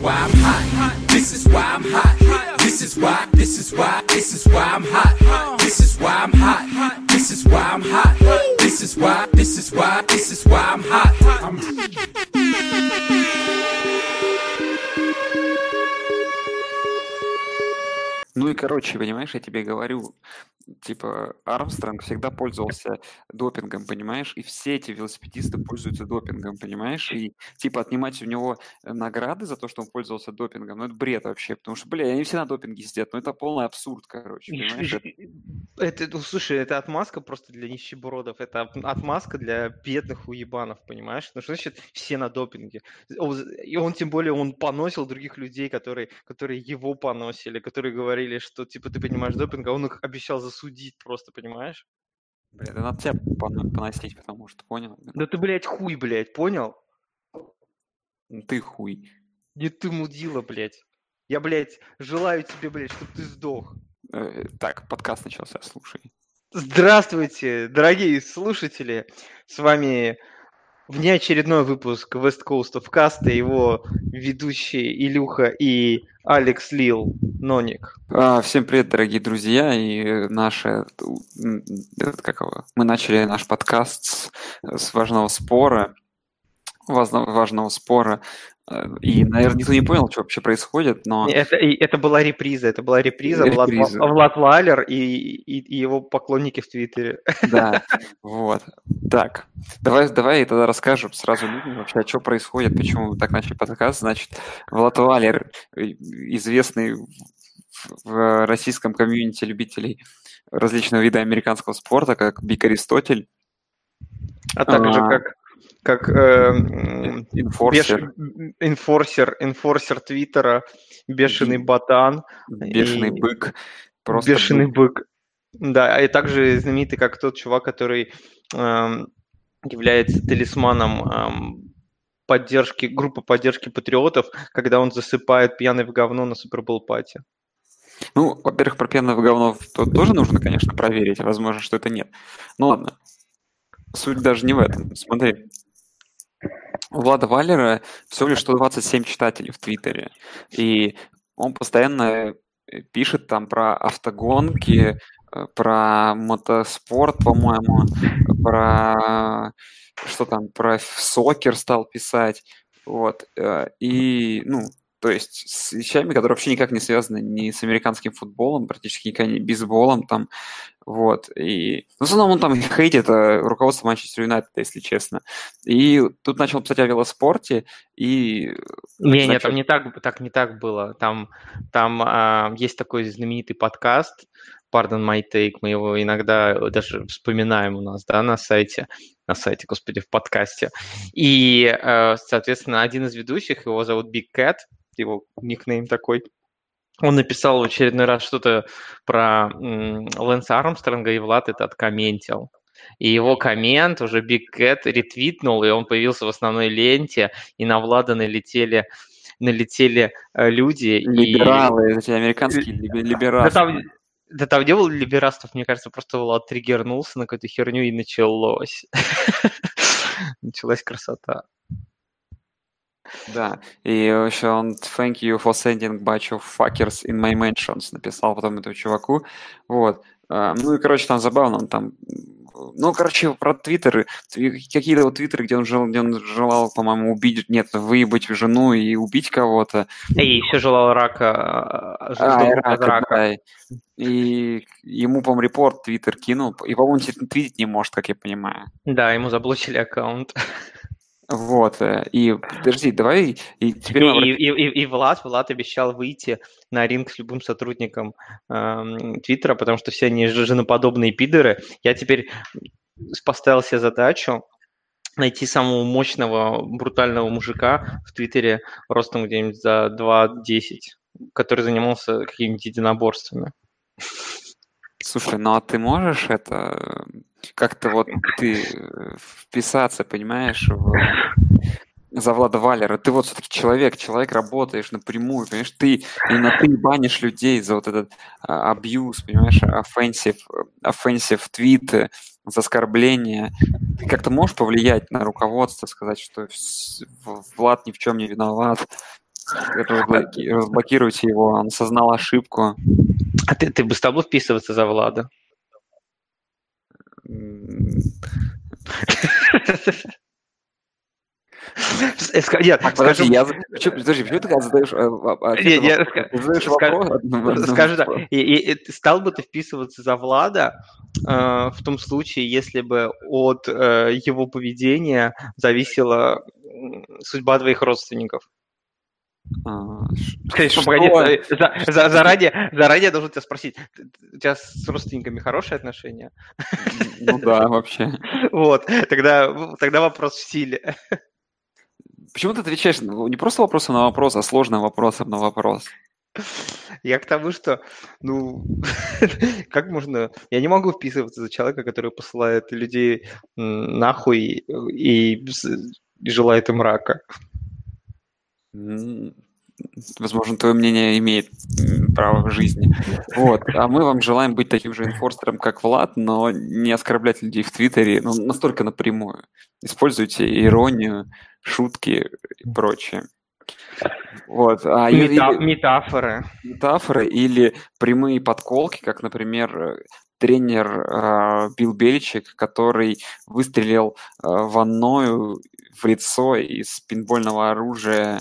why I'm hot. This is why I'm hot. This is why, this is why, this is why I'm hot. This is why I'm hot. This is why I'm hot. This is why, this is why, this is why I'm hot. I'm Ну и, короче, понимаешь, я тебе говорю, типа, Армстронг всегда пользовался допингом, понимаешь, и все эти велосипедисты пользуются допингом, понимаешь, и, типа, отнимать у него э, награды за то, что он пользовался допингом, ну это бред вообще, потому что, бля, они все на допинге сидят, ну это полный абсурд, короче, понимаешь, это- ну, слушай, это отмазка просто для нищебродов, это от- отмазка для бедных уебанов, понимаешь? Ну что значит все на допинге? И он тем более, он поносил других людей, которые, которые его поносили, которые говорили, что, типа, ты понимаешь допинг, а он их обещал засудить просто, понимаешь? бля, да надо тебя пон- поносить, потому что, понял? Да ты, блядь, хуй, блядь, понял? Ну Ты хуй. Не ты мудила, блядь. Я, блядь, желаю тебе, блядь, чтобы ты сдох. Э, Так, подкаст начался, слушай. Здравствуйте, дорогие слушатели! С вами внеочередной выпуск West Coast of Cast, и его ведущие Илюха и Алекс Лил Ноник. А, Всем привет, дорогие друзья, и этот, как его, мы начали наш подкаст с, с важного спора, важного, важного спора, и, наверное, никто не понял, что вообще происходит, но Это, это была реприза, это была реприза, Влад, Реприза. Ва- Влад Валер и, и- и его поклонники в Твиттере. да, вот. Так, давай, давай тогда расскажем сразу людям вообще, что происходит, почему мы так начали подкаст. Значит, Влад Валер, э, известный в- российском комьюнити любителей различного вида американского спорта, как Биг Аристотель, А также А. как, как э, инфорсер, инфорсер, Твиттера, бешеный ботан, бешеный и- бык, просто Бешеный бык. бык. Да, и также знаменитый как тот чувак, который эм, является талисманом эм, поддержки, группы поддержки патриотов, когда он засыпает пьяный в говно на Супербол пати. Ну, во-первых, про пенное говно то- тоже нужно, конечно, проверить. Возможно, что это нет. Ну ладно. Суть даже не в этом. Смотри. У Влада Валера всего лишь 127 читателей в Твиттере. И он постоянно э, пишет там про автогонки, э, про мотоспорт, по-моему, про что там, про сокер стал писать. Вот. э, И, ну, то есть с вещами, которые вообще никак не связаны ни с американским футболом, практически никак не бейсболом там, вот, и в основном он там хейтит э, руководство Манчестер Юнайтед, если честно. И тут начал писать о велоспорте, и... Не, нет, там не так, так не так было. Там, там а, есть такой знаменитый подкаст, Pardon My Take, мы его иногда даже вспоминаем у нас, да, на сайте, на сайте, господи, в подкасте. И, э, соответственно, один из ведущих, его зовут Big Cat, его никнейм такой, он написал в очередной раз что-то про Лэнса Армстронга, и Влад это откомментил. И его коммент уже Big Cat ретвитнул, и он появился в основной ленте, и на Влада налетели, налетели э, люди. и- либералы, эти американские либе- Да либералы. там, да там не было либерастов, мне кажется, просто Влад триггернулся на какую-то херню и началось. Началась красота. Да, и еще он thank you for sending bunch of fuckers in my mentions написал потом этому чуваку, вот. А, Ну и, короче, там забавно, он там, ну, короче, про твиттеры, тви- какие-то вот твиттеры, где он, жел, где он желал, по-моему, убить, нет, выебать жену и убить кого-то. И еще желал рака, А, рака, рака. да, и ему, по-моему, репорт твиттер кинул, и, по-моему, он твитить не может, как я понимаю. Да, ему заблочили аккаунт. Вот, э, и, подожди, давай, и теперь мы и, и, и- и Влад, Влад обещал выйти на ринг с любым сотрудником эм, Твиттера, потому что все они же- женоподобные пидоры. Я теперь поставил себе задачу найти самого мощного, брутального мужика в Твиттере ростом где-нибудь за 2.10, который занимался какими-нибудь единоборствами. Слушай, ну а ты можешь это э, как-то вот ты э, вписаться, понимаешь, в за Влада Валера. Ты вот все-таки человек, человек работаешь напрямую, понимаешь, ты именно ты банишь людей за вот этот а, абьюз, понимаешь, offensive, offensive твиты, за оскорбление. Ты как-то можешь повлиять на руководство, сказать, что Влад ни в чем не виноват, разблокируйте его, он осознал ошибку. А ты, ты бы стал бы вписываться за Влада? Нет, так, подожди, я... Почему, подожди, почему ты задаешь, Нет, я задаешь вопрос? Скажи так, стал бы ты вписываться за Влада в том случае, если бы от его поведения зависела судьба твоих родственников? Конечно, погоди, заранее, заранее должен тебя спросить, у тебя с родственниками хорошие отношения? Ну да, вообще. Вот, тогда, тогда вопрос в силе. Почему ты отвечаешь ну, не просто вопросом на вопрос, а сложным вопросом на вопрос? Я к тому, что, ну, как можно... Я не могу вписываться за человека, который посылает людей нахуй и, и желает им рака. Возможно, твое мнение имеет право в жизни. Вот. А мы вам желаем быть таким же инфорстером, как Влад, но не оскорблять людей в Твиттере ну, настолько напрямую. Используйте иронию, шутки и прочее. Вот. А Мета- или, метафоры. Метафоры или прямые подколки, как, например, тренер э, Билл Беличек, который выстрелил э, ванною в лицо из пинбольного оружия.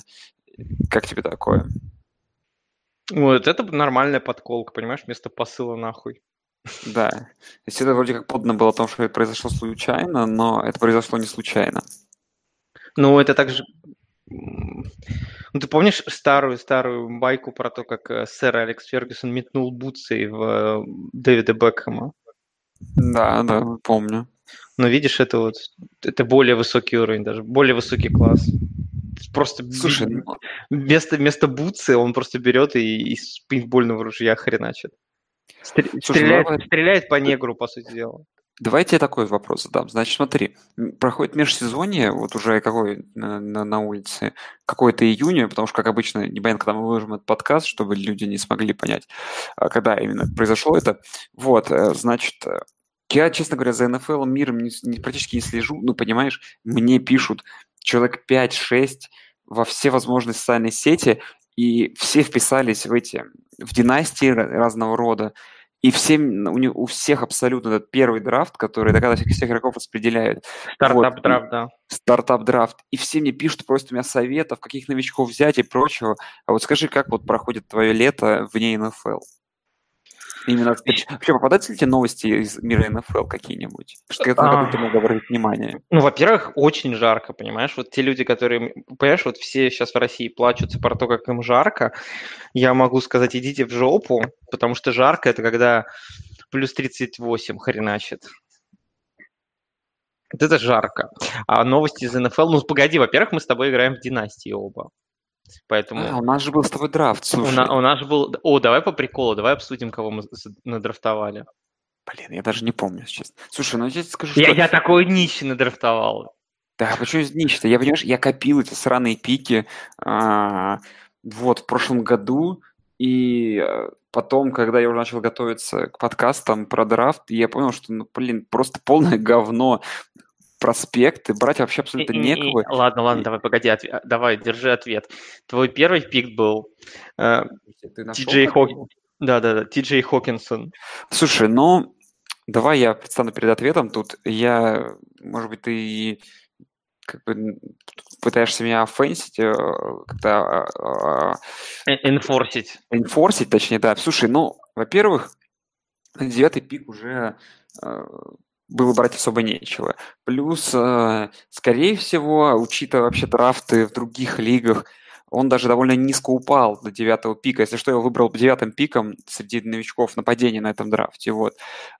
Как тебе такое? Вот, это нормальная подколка, понимаешь, вместо посыла нахуй. Да. То есть это вроде как подано было о том, что это произошло случайно, но это произошло не случайно. Ну, это также... Ну, ты помнишь старую-старую байку про то, как э, сэр Алекс Фергюсон метнул бутсы в э, Дэвида Бекхэма? Да, да, помню. Но видишь, это вот это более высокий уровень, даже более высокий класс. Просто Слушай, ну... вместо, вместо бутсы он просто берет и из пейнтбольного ружья хреначит. Стр... Слушай, стреляет, ну, стреляет по негру, по сути дела. Давайте я такой вопрос задам. Значит, смотри, проходит межсезонье, вот уже какой на, на, на улице, какой-то июня, потому что, как обычно, непонятно, когда мы выложим этот подкаст, чтобы люди не смогли понять, а, когда именно произошло это. Вот, э, значит, э, я, честно говоря, за НФЛ миром не, не, практически не слежу, ну, понимаешь, мне пишут человек 5-6 во все возможные социальные сети, и все вписались в эти, в династии разного рода, и всем, у, них, у всех абсолютно этот первый драфт, который когда всех, всех игроков распределяют. Стартап-драфт, вот, да. Стартап-драфт. И все мне пишут, просят у меня советов, каких новичков взять и прочего. А вот скажи, как вот проходит твое лето вне НФЛ? Именно вообще попадаются ли тебе новости из мира НФЛ какие-нибудь? Что на ты мог обратить внимание? Ну, во-первых, очень жарко, понимаешь? Вот те люди, которые, понимаешь, вот все сейчас в России плачутся про то, как им жарко. Я могу сказать, идите в жопу, потому что жарко – это когда плюс 38 хреначит. Вот это жарко. А новости из НФЛ, ну, погоди, во-первых, мы с тобой играем в династии оба. Поэтому... А, у нас же был с тобой драфт, слушай. У, на, у нас же был... О, давай по приколу, давай обсудим, кого мы надрафтовали. Блин, я даже не помню сейчас. Слушай, ну я тебе скажу, я, что... Я такой нищий надрафтовал. Да, почему нищий-то? Я, понимаешь, я копил эти сраные пики а, вот в прошлом году, и э, потом, когда я уже начал готовиться к подкастам про драфт, я понял, что, ну, блин, просто полное говно проспекты, брать вообще абсолютно и, некого. И, ладно, ладно, давай, погоди, отв... давай, держи ответ. Твой первый пик был э, Ти Хок... Да, да, да, Ти Джей Хокинсон. Слушай, ну, давай я предстану перед ответом. Тут я, может быть, ты как бы пытаешься меня офенсить, э, как-то... Э, энфорсить. Энфорсить, точнее, да. Слушай, ну, во-первых, девятый пик уже было брать особо нечего. Плюс, э, скорее всего, учитывая вообще драфты в других лигах, он даже довольно низко упал до девятого пика. Если что, я выбрал девятым пиком среди новичков нападения на этом драфте. Вот.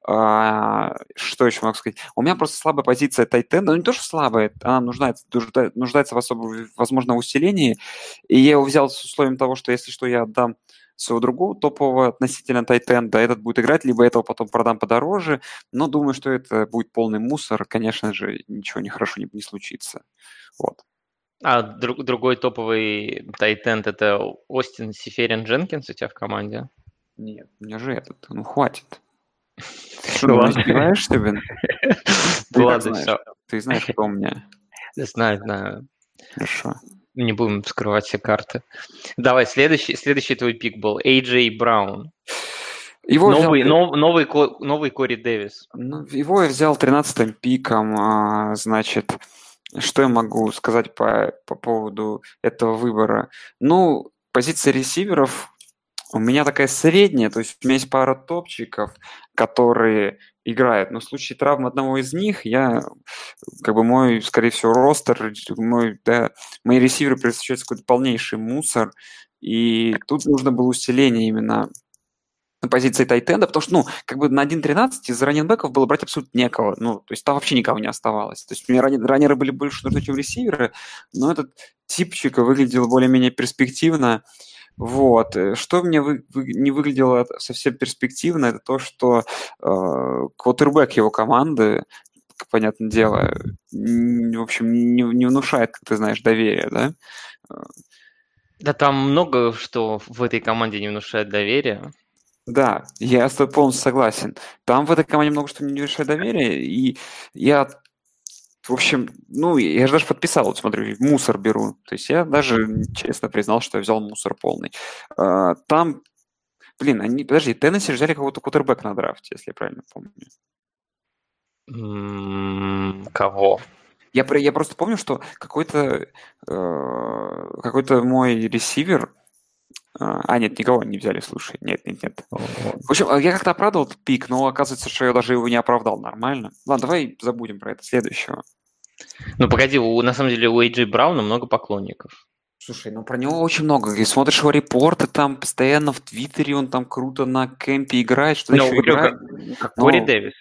А, что еще могу сказать? У меня просто слабая позиция Тайтенда. Ну, не то, что слабая, она нуждается, нуждается в особом, возможно, усилении. И я его взял с условием того, что если что, я отдам своего другого топового относительно Тайтенда. Этот будет играть, либо этого потом продам подороже. Но думаю, что это будет полный мусор. Конечно же, ничего нехорошо не, не случится. Вот. А друг, другой топовый тайтенд это Остин Сиферин Дженкинс у тебя в команде? Нет, у меня же этот. Ну, хватит. Что, ну, блин? Ты ладно, все. Ты знаешь, кто у меня. Знаю, знаю. Хорошо. Не будем скрывать все карты. Давай, следующий, следующий твой пик был AJ Браун. Его новый, взял... нов, новый, новый Кори Дэвис. Ну, его я взял 13-м пиком, а, значит, что я могу сказать по, по поводу этого выбора? Ну, позиция ресиверов у меня такая средняя, то есть у меня есть пара топчиков, которые играют, но в случае травмы одного из них, я, как бы мой, скорее всего, ростер, мой, да, мои ресиверы превращаются в какой-то полнейший мусор, и тут нужно было усиление именно на позиции тайтенда, потому что, ну, как бы на 1.13 из раненбеков было брать абсолютно некого, ну, то есть там вообще никого не оставалось. То есть мне раннеры были больше нужны, чем ресиверы, но этот типчик выглядел более-менее перспективно, вот. Э, что мне вы, вы, не выглядело совсем перспективно, это то, что э, квотербек его команды, понятное дело, в общем, не, не внушает, как ты знаешь, доверия, да? Да там много что в этой команде не внушает доверия. Да, я с тобой полностью согласен. Там в этой команде много что не внушает доверия, и я в общем, ну, я же даже подписал, вот смотрю, мусор беру. То есть я даже честно признал, что я взял мусор полный. А, там, блин, они, подожди, Теннесси взяли какого-то кутербэк на драфте, если я правильно помню. кого? Я, я просто помню, что какой-то э, какой-то мой ресивер, а, а, нет, никого не взяли, слушай. Нет, нет, нет. В общем, я как-то оправдывал этот пик, но оказывается, что я даже его не оправдал нормально. Ладно, давай забудем про это следующего. Ну, погоди, у, на самом деле у Эйджи Брауна много поклонников. Слушай, ну про него очень много. И смотришь его репорты, там постоянно в Твиттере он там круто на кемпе играет, что ну, еще играет. Как, как Кори Дэвис.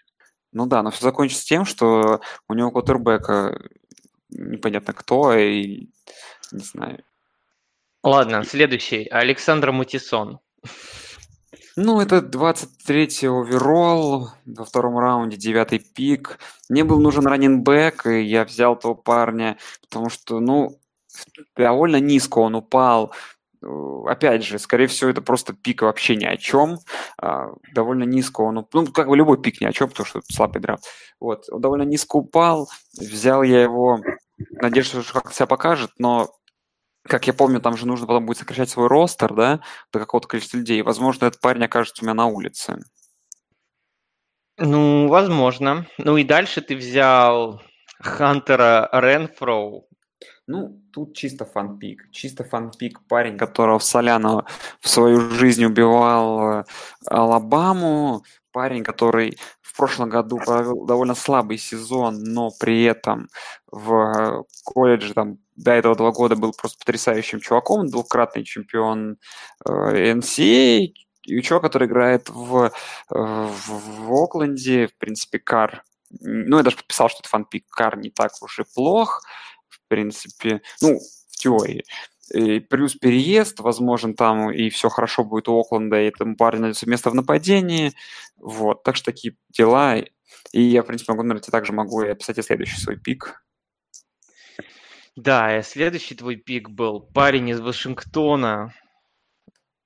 Ну да, но все закончится тем, что у него Коттербека непонятно кто, и не знаю. Ладно, следующий. Александр Мутисон. Ну, это 23-й оверолл, во втором раунде девятый пик. Мне был нужен раненбэк, и я взял того парня, потому что, ну, довольно низко он упал. Э, опять же, скорее всего, это просто пик вообще ни о чем. А, довольно низко он упал. Ну, как бы любой пик ни о чем, потому что слабый драфт. Вот, он довольно низко упал. Взял я его, надеюсь, что как себя покажет, но как я помню, там же нужно потом будет сокращать свой ростер, да, до какого-то количества людей. Возможно, этот парень окажется у меня на улице. Ну, возможно. Ну и дальше ты взял Хантера Ренфроу. Ну, тут чисто фанпик. Чисто фанпик парень, которого Соляно в свою жизнь убивал Алабаму. Парень, который в прошлом году провел довольно слабый сезон, но при этом в колледже там до этого два года был просто потрясающим чуваком, двукратный чемпион э, NCAA, и чувак, который играет в, э, в, в Окленде, в принципе, Кар. Ну, я даже подписал, что это фанпик Кар не так уж и плох, в принципе, ну, в теории. Плюс переезд, возможно, там и все хорошо будет у Окленда, и этому парню найдется место в нападении. Вот, так что такие дела. И я, в принципе, могу, наверное, также могу и описать и следующий свой пик. Да, и следующий твой пик был парень из Вашингтона,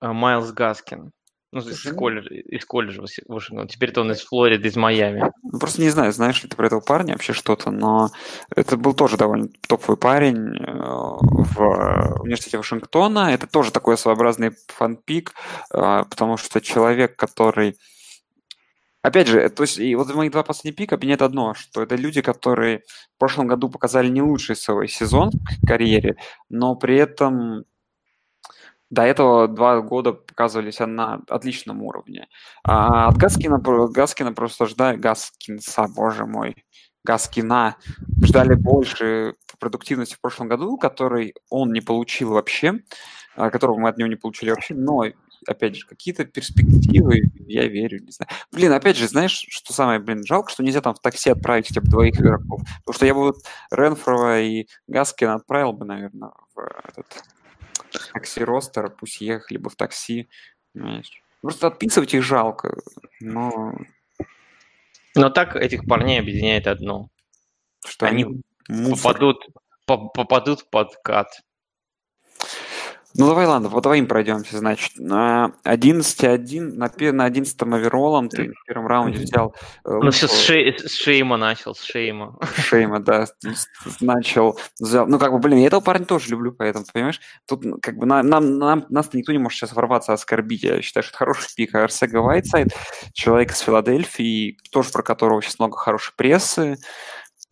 а, Майлз Гаскин. Ну, из колледжа, из колледжа Вашингтона. Теперь-то он из Флориды, из Майами. Ну, просто не знаю, знаешь ли ты про этого парня вообще что-то, но это был тоже довольно топовый парень э, в университете Вашингтона. Это тоже такой своеобразный фанпик, э, потому что человек, который Опять же, то есть, и вот мои два последних пика объединяет одно, что это люди, которые в прошлом году показали не лучший свой сезон в карьере, но при этом до этого два года показывали себя на отличном уровне. А от Гаскина, Гаскина просто ждали, Гаскинса, боже мой, Гаскина, ждали больше продуктивности в прошлом году, который он не получил вообще, а, которого мы от него не получили вообще, но опять же, какие-то перспективы, я верю, не знаю. Блин, опять же, знаешь, что самое, блин, жалко, что нельзя там в такси отправить хотя бы двоих игроков. Потому что я бы вот Ренфрова и Гаскина отправил бы, наверное, в этот такси-ростер, пусть ехали бы в такси, понимаешь. Просто отписывать их жалко, но... Но так этих парней объединяет одно. Что они, они попадут, попадут в подкаст. Ну, давай, ладно, по твоим пройдемся, значит. На 11-1, на, на 11 overall ом ты в первом раунде взял э, Ну, все с, шей- с Шейма начал, с Шейма. Шейма, да, начал, взял, ну, как бы, блин, я этого парня тоже люблю, поэтому, понимаешь, тут, как бы, на- нам, нам, нас никто не может сейчас ворваться, оскорбить, я считаю, что это хороший pick, Арсега Вайтсайд, человек из Филадельфии, тоже про которого сейчас много хорошей прессы,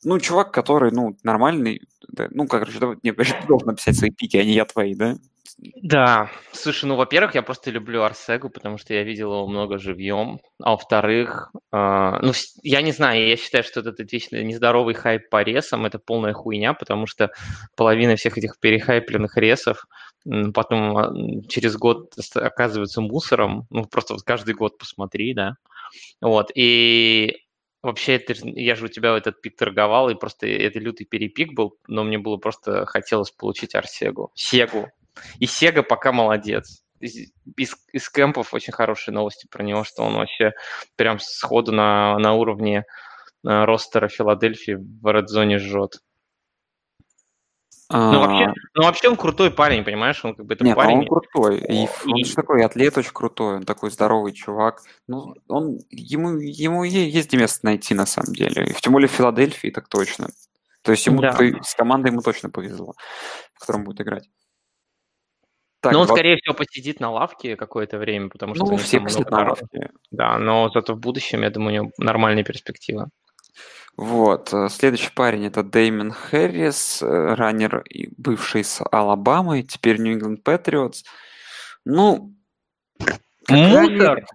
ну, чувак, который, ну, нормальный, да, ну, как, короче, давай- не, должен написать свои пики, а не я твои, да? Да, слушай, ну, во-первых, я просто люблю Арсегу, потому что я видел его много живьем, а во-вторых, а, ну, я не знаю, я считаю, что этот вечно нездоровый хайп по ресам– это полная хуйня, потому что половина всех этих перехайпленных ресов потом а, через год оказываются мусором, ну, просто вот каждый год посмотри, да, вот, и вообще, ж- я же у тебя этот пик торговал, и просто это лютый перепик был, но мне было просто хотелось получить Арсегу, Сегу, и Сега пока молодец. Из, из, из кемпов очень хорошие новости про него, что он вообще прям сходу на, на уровне э, ростера Филадельфии в редзоне жжет. Ну вообще, А, ну вообще он крутой парень, понимаешь? Он как бы это Нет, ну парень. он крутой. И ф- он и- же такой атлет очень крутой, он такой здоровый чувак. Ну, он, ему, ему есть где место найти на самом деле. И Тем более в Филадельфии, так точно. То есть ему Да. с командой ему точно повезло, в котором будет играть. Так, Но он, два- скорее всего, посидит на лавке какое-то время, потому что ну, все посидят на лавке. Да, но зато в будущем, я думаю, у него нормальные перспективы. Вот. э, Следующий парень это Дэймон Хэррис, э, раннер бывший с Алабамы, теперь Нью Ингланд Патриотс. Ну, Мусор!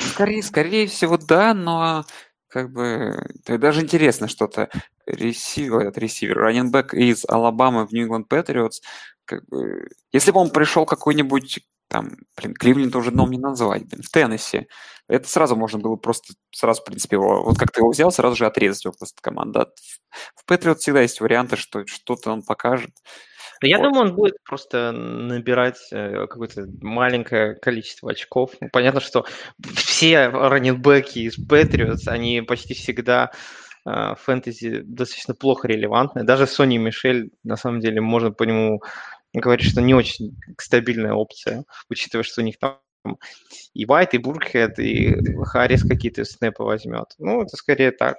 Скорее, скорее всего, да, но как бы это даже интересно что-то. Ресивер, этот ресивер, раненбэк из Алабамы в Нью Ингланд Патриотс, как бы, если бы он пришел какой-нибудь там, блин, Кливленд уже дном не назвать, блин, в Теннесси, это сразу можно было просто, сразу, в принципе, его, вот как ты его взял, сразу же отрезать его просто команда. В Патриот всегда есть варианты, что что-то он покажет. Я Вот. думаю, он будет просто набирать э, какое-то маленькое количество очков. Ну, Понятно, что все раненбеки из Patriots, они почти всегда э, фэнтези достаточно плохо релевантны. Даже Сони Мишель, на самом деле, можно по нему говорить, что не очень стабильная опция, учитывая, что у них там и Вайт, и Буркхед, и Харрис какие-то снэпы возьмет. Ну, это скорее так.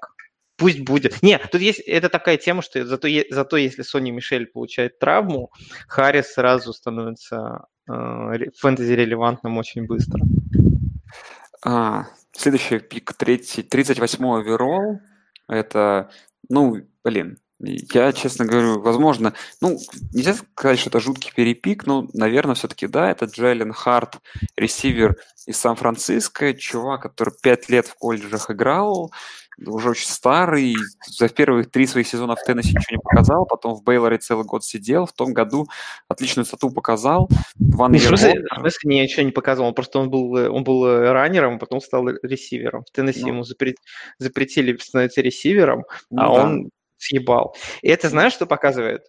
Пусть будет. Нет, тут есть, это такая тема, что зато, зато если Сони Мишель получает травму, Харрис сразу становится э, ре- фэнтези-релевантным очень быстро. А, следующий пик, третий, 38 оверолл. Это, ну, блин, я, честно говорю, возможно, ну, нельзя сказать, что это жуткий перепик, но, наверное, все-таки да, это Джейлен Харт, ресивер из Сан-Франциско, чувак, который пять лет в колледжах играл, уже очень старый, за первые три своих сезона в Теннессе ничего не показал, потом в Бейлоре целый год сидел, в том году отличную стату показал. Ван Не, в, смысле, в смысле ничего не показывал, он просто он был, он был э, раннером, потом стал ресивером. В Теннесси Ну. ему запре- запретили становиться ресивером, Ну а да, он съебал. И это знаешь, что показывает?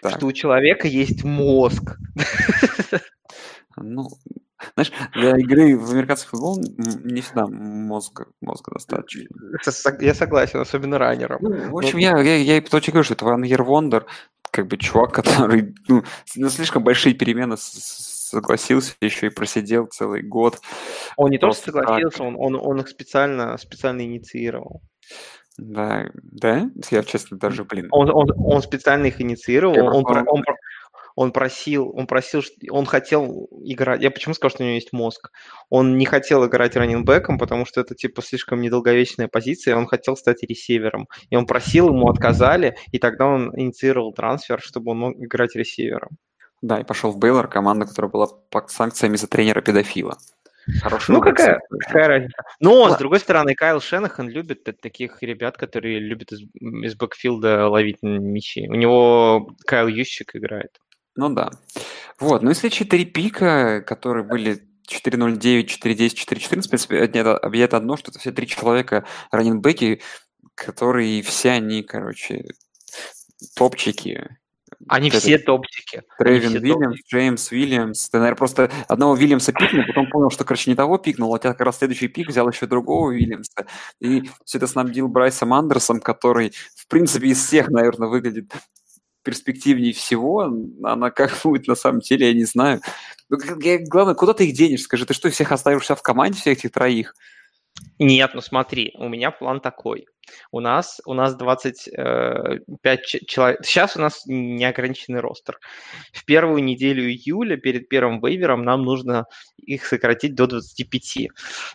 так. Что у человека есть мозг. Ну, знаешь, для игры в американский футбол не всегда мозга, мозга достаточно. Я согласен, особенно раннером. Ну, в общем, я, я, я и точно говорю, что это Ван Ервондер, как бы чувак, который ну, на слишком большие перемены согласился, еще и просидел целый год. Он не то, что Просто так. согласился, он, он, он их специально, специально инициировал. Да, да? Я, честно, даже, блин. Он, он, он специально их инициировал, Я он, он, он просил, он просил, он хотел играть. Я почему сказал, что у него есть мозг? Он не хотел играть раненбеком, потому что это типа слишком недолговечная позиция, он хотел стать ресивером. И он просил, ему отказали, и тогда он инициировал трансфер, чтобы он мог играть ресивером. Да, и пошел в Бейлор, команда, которая была под санкциями за тренера-педофила. Хороший Ну, какая, какая разница? Но, с Ладно. другой стороны, Кайл Шенахан любит таких ребят, которые любят из, из бэкфилда ловить мячи. У него Кайл Ющик играет. Ну да. Вот, ну и следующие три пика, которые были 4.09, 4.10, 4.14, в принципе, это объедет одно, что это все три человека раненбеки, которые все они, короче, топчики. Они Вот все этот топчики. Они Трейвин все Вильямс, Джеймс Вильямс. Ты, наверное, просто одного Вильямса пикнул, потом понял, что, короче, не того пикнул, а у тебя как раз следующий пик взял еще другого Вильямса. И все это снабдил Брайсом Андерсом, который, в принципе, из всех, наверное, выглядит перспективнее всего, она как будет на самом деле, я не знаю. Ну, главное, куда ты их денешь? Скажи, ты что, всех оставишь в команде, всех этих троих? Нет, ну смотри, у меня план такой. У нас, у нас 25 человек. Сейчас у нас неограниченный ростер. В первую неделю июля перед первым вейвером нам нужно их сократить до 25.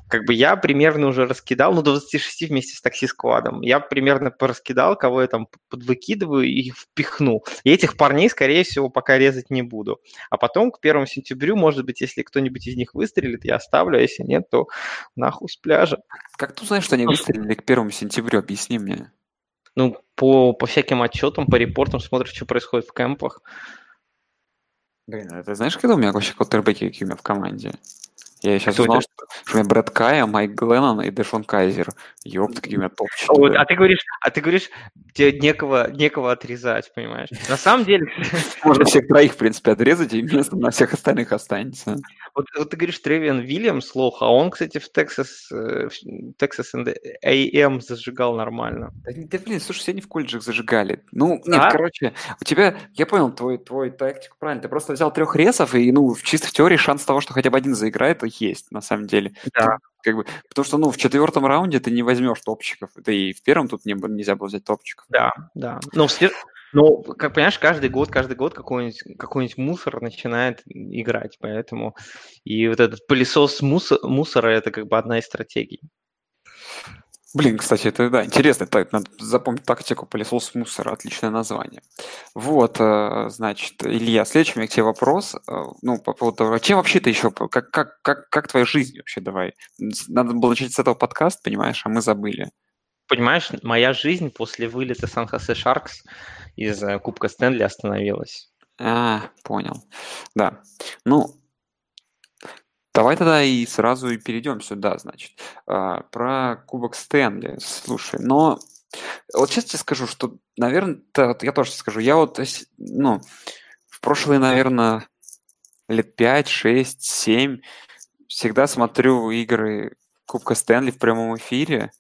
Как бы я примерно уже раскидал, ну, до 26 вместе с такси-складом. Я примерно пораскидал, кого я там подвыкидываю и впихну. И этих парней, скорее всего, пока резать не буду. А потом к первому сентябрю, может быть, если кто-нибудь из них выстрелит, я оставлю, а если нет, то нахуй с пляжа. Как ты знаешь, что они выстрелили к первому сентябрю? Объясни мне. Ну, по, по всяким отчетам, по репортам смотришь, что происходит в кемпах. Блин, а ты знаешь, когда у меня вообще квотербеки какие у меня в команде? Я сейчас Кто узнал, что, что у меня Брэд Кая, Майк Гленнон и Дэшон Кайзер. Ёпта, какие у меня топ вот, А ты говоришь, а ты говоришь, тебе некого, некого отрезать, понимаешь? На самом деле... Можно всех троих, в принципе, отрезать, и место на всех остальных останется. Вот, вот ты говоришь Тревиан Вильямс лох, а он, кстати, в Texas, э, в Texas AM зажигал нормально. Да, да блин, слушай, все они в колледжах зажигали. Ну, нет, а? короче, у тебя, я понял твой, твой тактику правильно, ты просто взял трех ресов, и, ну, чисто в теории шанс того, что хотя бы один заиграет, есть, на самом деле. Да. Как бы, потому что, ну, в четвертом раунде ты не возьмешь топчиков. Да и в первом тут не, нельзя было взять топчиков. Да, да. Но, ну, как понимаешь, каждый год, каждый год какой-нибудь какой мусор начинает играть, поэтому и вот этот пылесос мусор, мусора это как бы одна из стратегий. Блин, кстати, это да, интересно, так, надо запомнить тактику пылесос мусора, отличное название. Вот, э, значит, Илья, следующий у меня к тебе вопрос, э, ну, по поводу того, чем вообще ты еще, как, как, как, как твоя жизнь вообще, давай? Надо было начать с этого подкаста, понимаешь, а мы забыли. Понимаешь, моя жизнь после вылета Сан-Хосе Шаркс из э, Кубка Стэнли остановилась. А, понял. Да. Ну, Давай тогда и сразу и перейдем сюда, значит, а, про Кубок Стэнли. Слушай, но вот сейчас тебе скажу, что, наверное, я тоже скажу, я вот, ну, в прошлые, наверное, лет 5, 6, 7 всегда смотрю игры Кубка Стэнли в прямом эфире.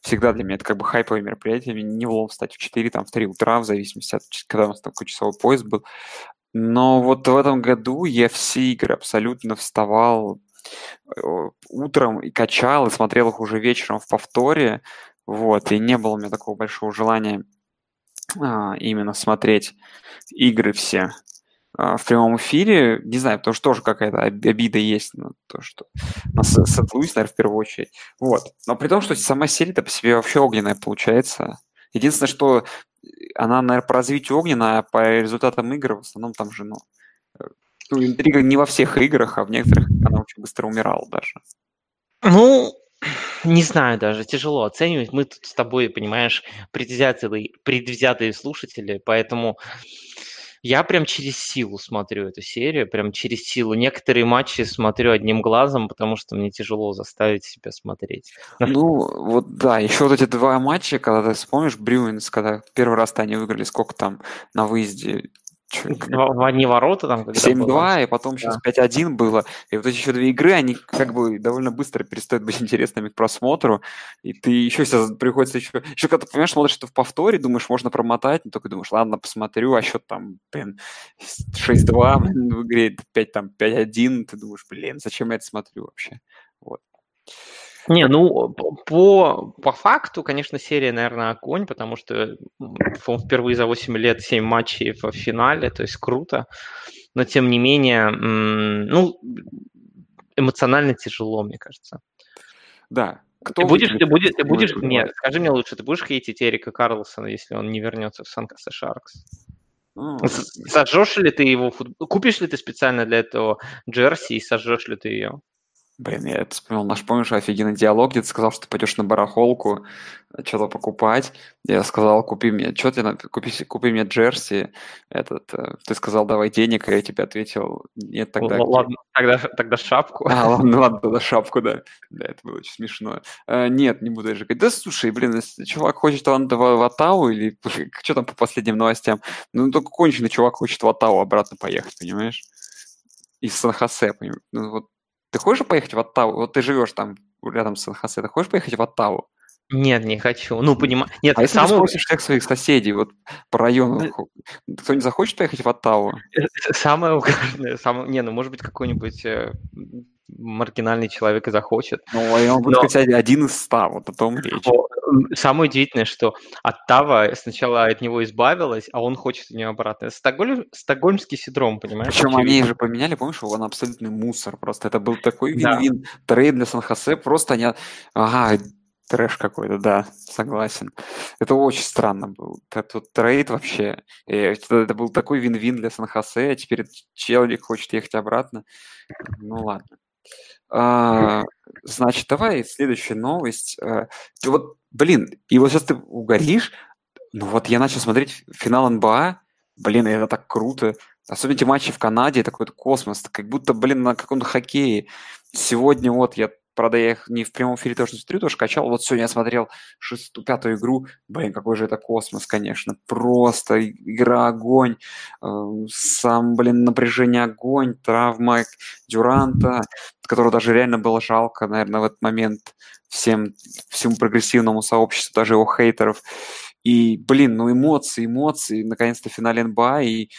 Всегда для меня это как бы хайповое мероприятие. Не влом встать в 4, там, в 3 утра, в зависимости от, когда у нас такой часовой поезд был. Но вот в этом году я все игры абсолютно вставал э, утром и качал, и смотрел их уже вечером в повторе. Вот, и не было у меня такого большого желания а, именно смотреть игры все а, в прямом эфире. Не знаю, потому что тоже какая-то обида есть на то, что на Сет Луис, наверное, в первую очередь. Вот. Но при том, что сама серия-то по себе вообще огненная получается. Единственное, что она, наверное, по развитию огненная, а по результатам игр в основном там же, ну, э, ну, интрига не во всех играх, а в некоторых она очень быстро умирала даже. Ну, не знаю даже, тяжело оценивать. Мы тут с тобой, понимаешь, предвзятые, предвзятые слушатели, поэтому я прям через силу смотрю эту серию, прям через силу. Некоторые матчи смотрю одним глазом, потому что мне тяжело заставить себя смотреть. Ну, вот да, еще вот эти два матча, когда ты вспомнишь, Брюинс, когда первый раз они выиграли, сколько там на выезде, в одни ворота там 7-2, и потом сейчас да. 5-1 было. И вот эти еще две игры, они как бы довольно быстро перестают быть интересными к просмотру. И ты еще сейчас приходится еще... Еще когда ты, понимаешь, смотришь это в повторе, думаешь, можно промотать, но только думаешь, ладно, посмотрю, а счет там, блин, 6-2 в игре, 5 там 5-1, ты думаешь, блин, зачем я это смотрю вообще? Вот. Не, ну, по, по факту, конечно, серия, наверное, огонь, потому что впервые за 8 лет 7 матчей в финале, то есть круто. Но, тем не менее, ну, эмоционально тяжело, мне кажется. Да. Кто ты будешь, ты будешь, ты будешь, нет, скажи мне лучше, ты будешь хейтить Эрика Карлсона, если он не вернется в Сан-Косе Шаркс? Сожжешь ли ты его футбол? Купишь ли ты специально для этого джерси и сожжешь ли ты ее? Блин, я это вспомнил наш, помнишь, офигенный диалог, где ты сказал, что ты пойдешь на барахолку э, что-то покупать. Я сказал, купи мне, что тебе купи, купи мне джерси. Этот, э, ты сказал, давай денег, и я тебе ответил, нет, тогда... Ладно, тогда, тогда шапку. А, ладно, ладно, тогда шапку, да. Да, это было очень смешно. А, нет, не буду даже говорить. Да слушай, блин, если чувак хочет он в, в Атау, или что там по последним новостям, ну, только конченый чувак хочет в Атау обратно поехать, понимаешь? Из Сан-Хосе, понимаешь? Ну, вот ты хочешь поехать в Оттаву? Вот ты живешь там рядом с Сан-Хосе, ты хочешь поехать в Оттаву? Нет, не хочу. Ну, понимаю. Нет, А если ты самое, спросишь всех своих соседей вот по району, Ну, хо- кто-нибудь захочет поехать в Оттаву? самое угарное, самое, не, ну, может быть, какой-нибудь э, маргинальный человек и захочет. Ну, и он будет Но- сказать один из ста, вот о том речь. Самое удивительное, что Оттава сначала от него избавилась, а он хочет от нее обратно. Стокгольм, стокгольмский синдром, понимаешь? Причем они же поменяли, помнишь, он абсолютный мусор. Просто это был такой Да. вин-вин трейд для Сан-Хосе. Просто они... Ага, трэш какой-то, да, согласен. Это очень странно был. Этот трейд вообще. И Это, это был такой вин-вин для Сан-Хосе, а теперь человек хочет ехать обратно. Ну ладно. А, значит, давай следующая новость. А, ты вот, блин, и вот сейчас ты угоришь, ну вот я начал смотреть финал НБА, блин, это так круто. Особенно эти матчи в Канаде, это какой-то космос, как будто, блин, на каком-то хоккее. Сегодня вот я, правда, я их не в прямом эфире тоже смотрю, тоже качал. Вот сегодня я смотрел шестую, пятую игру. Блин, какой же это космос, конечно. Просто игра огонь. Э, Сам, блин, напряжение огонь, травма Дюранта, которого даже реально было жалко, наверное, в этот момент всем, всему прогрессивному сообществу, даже его хейтеров. И, блин, ну эмоции, эмоции, наконец-то в финале НБА, и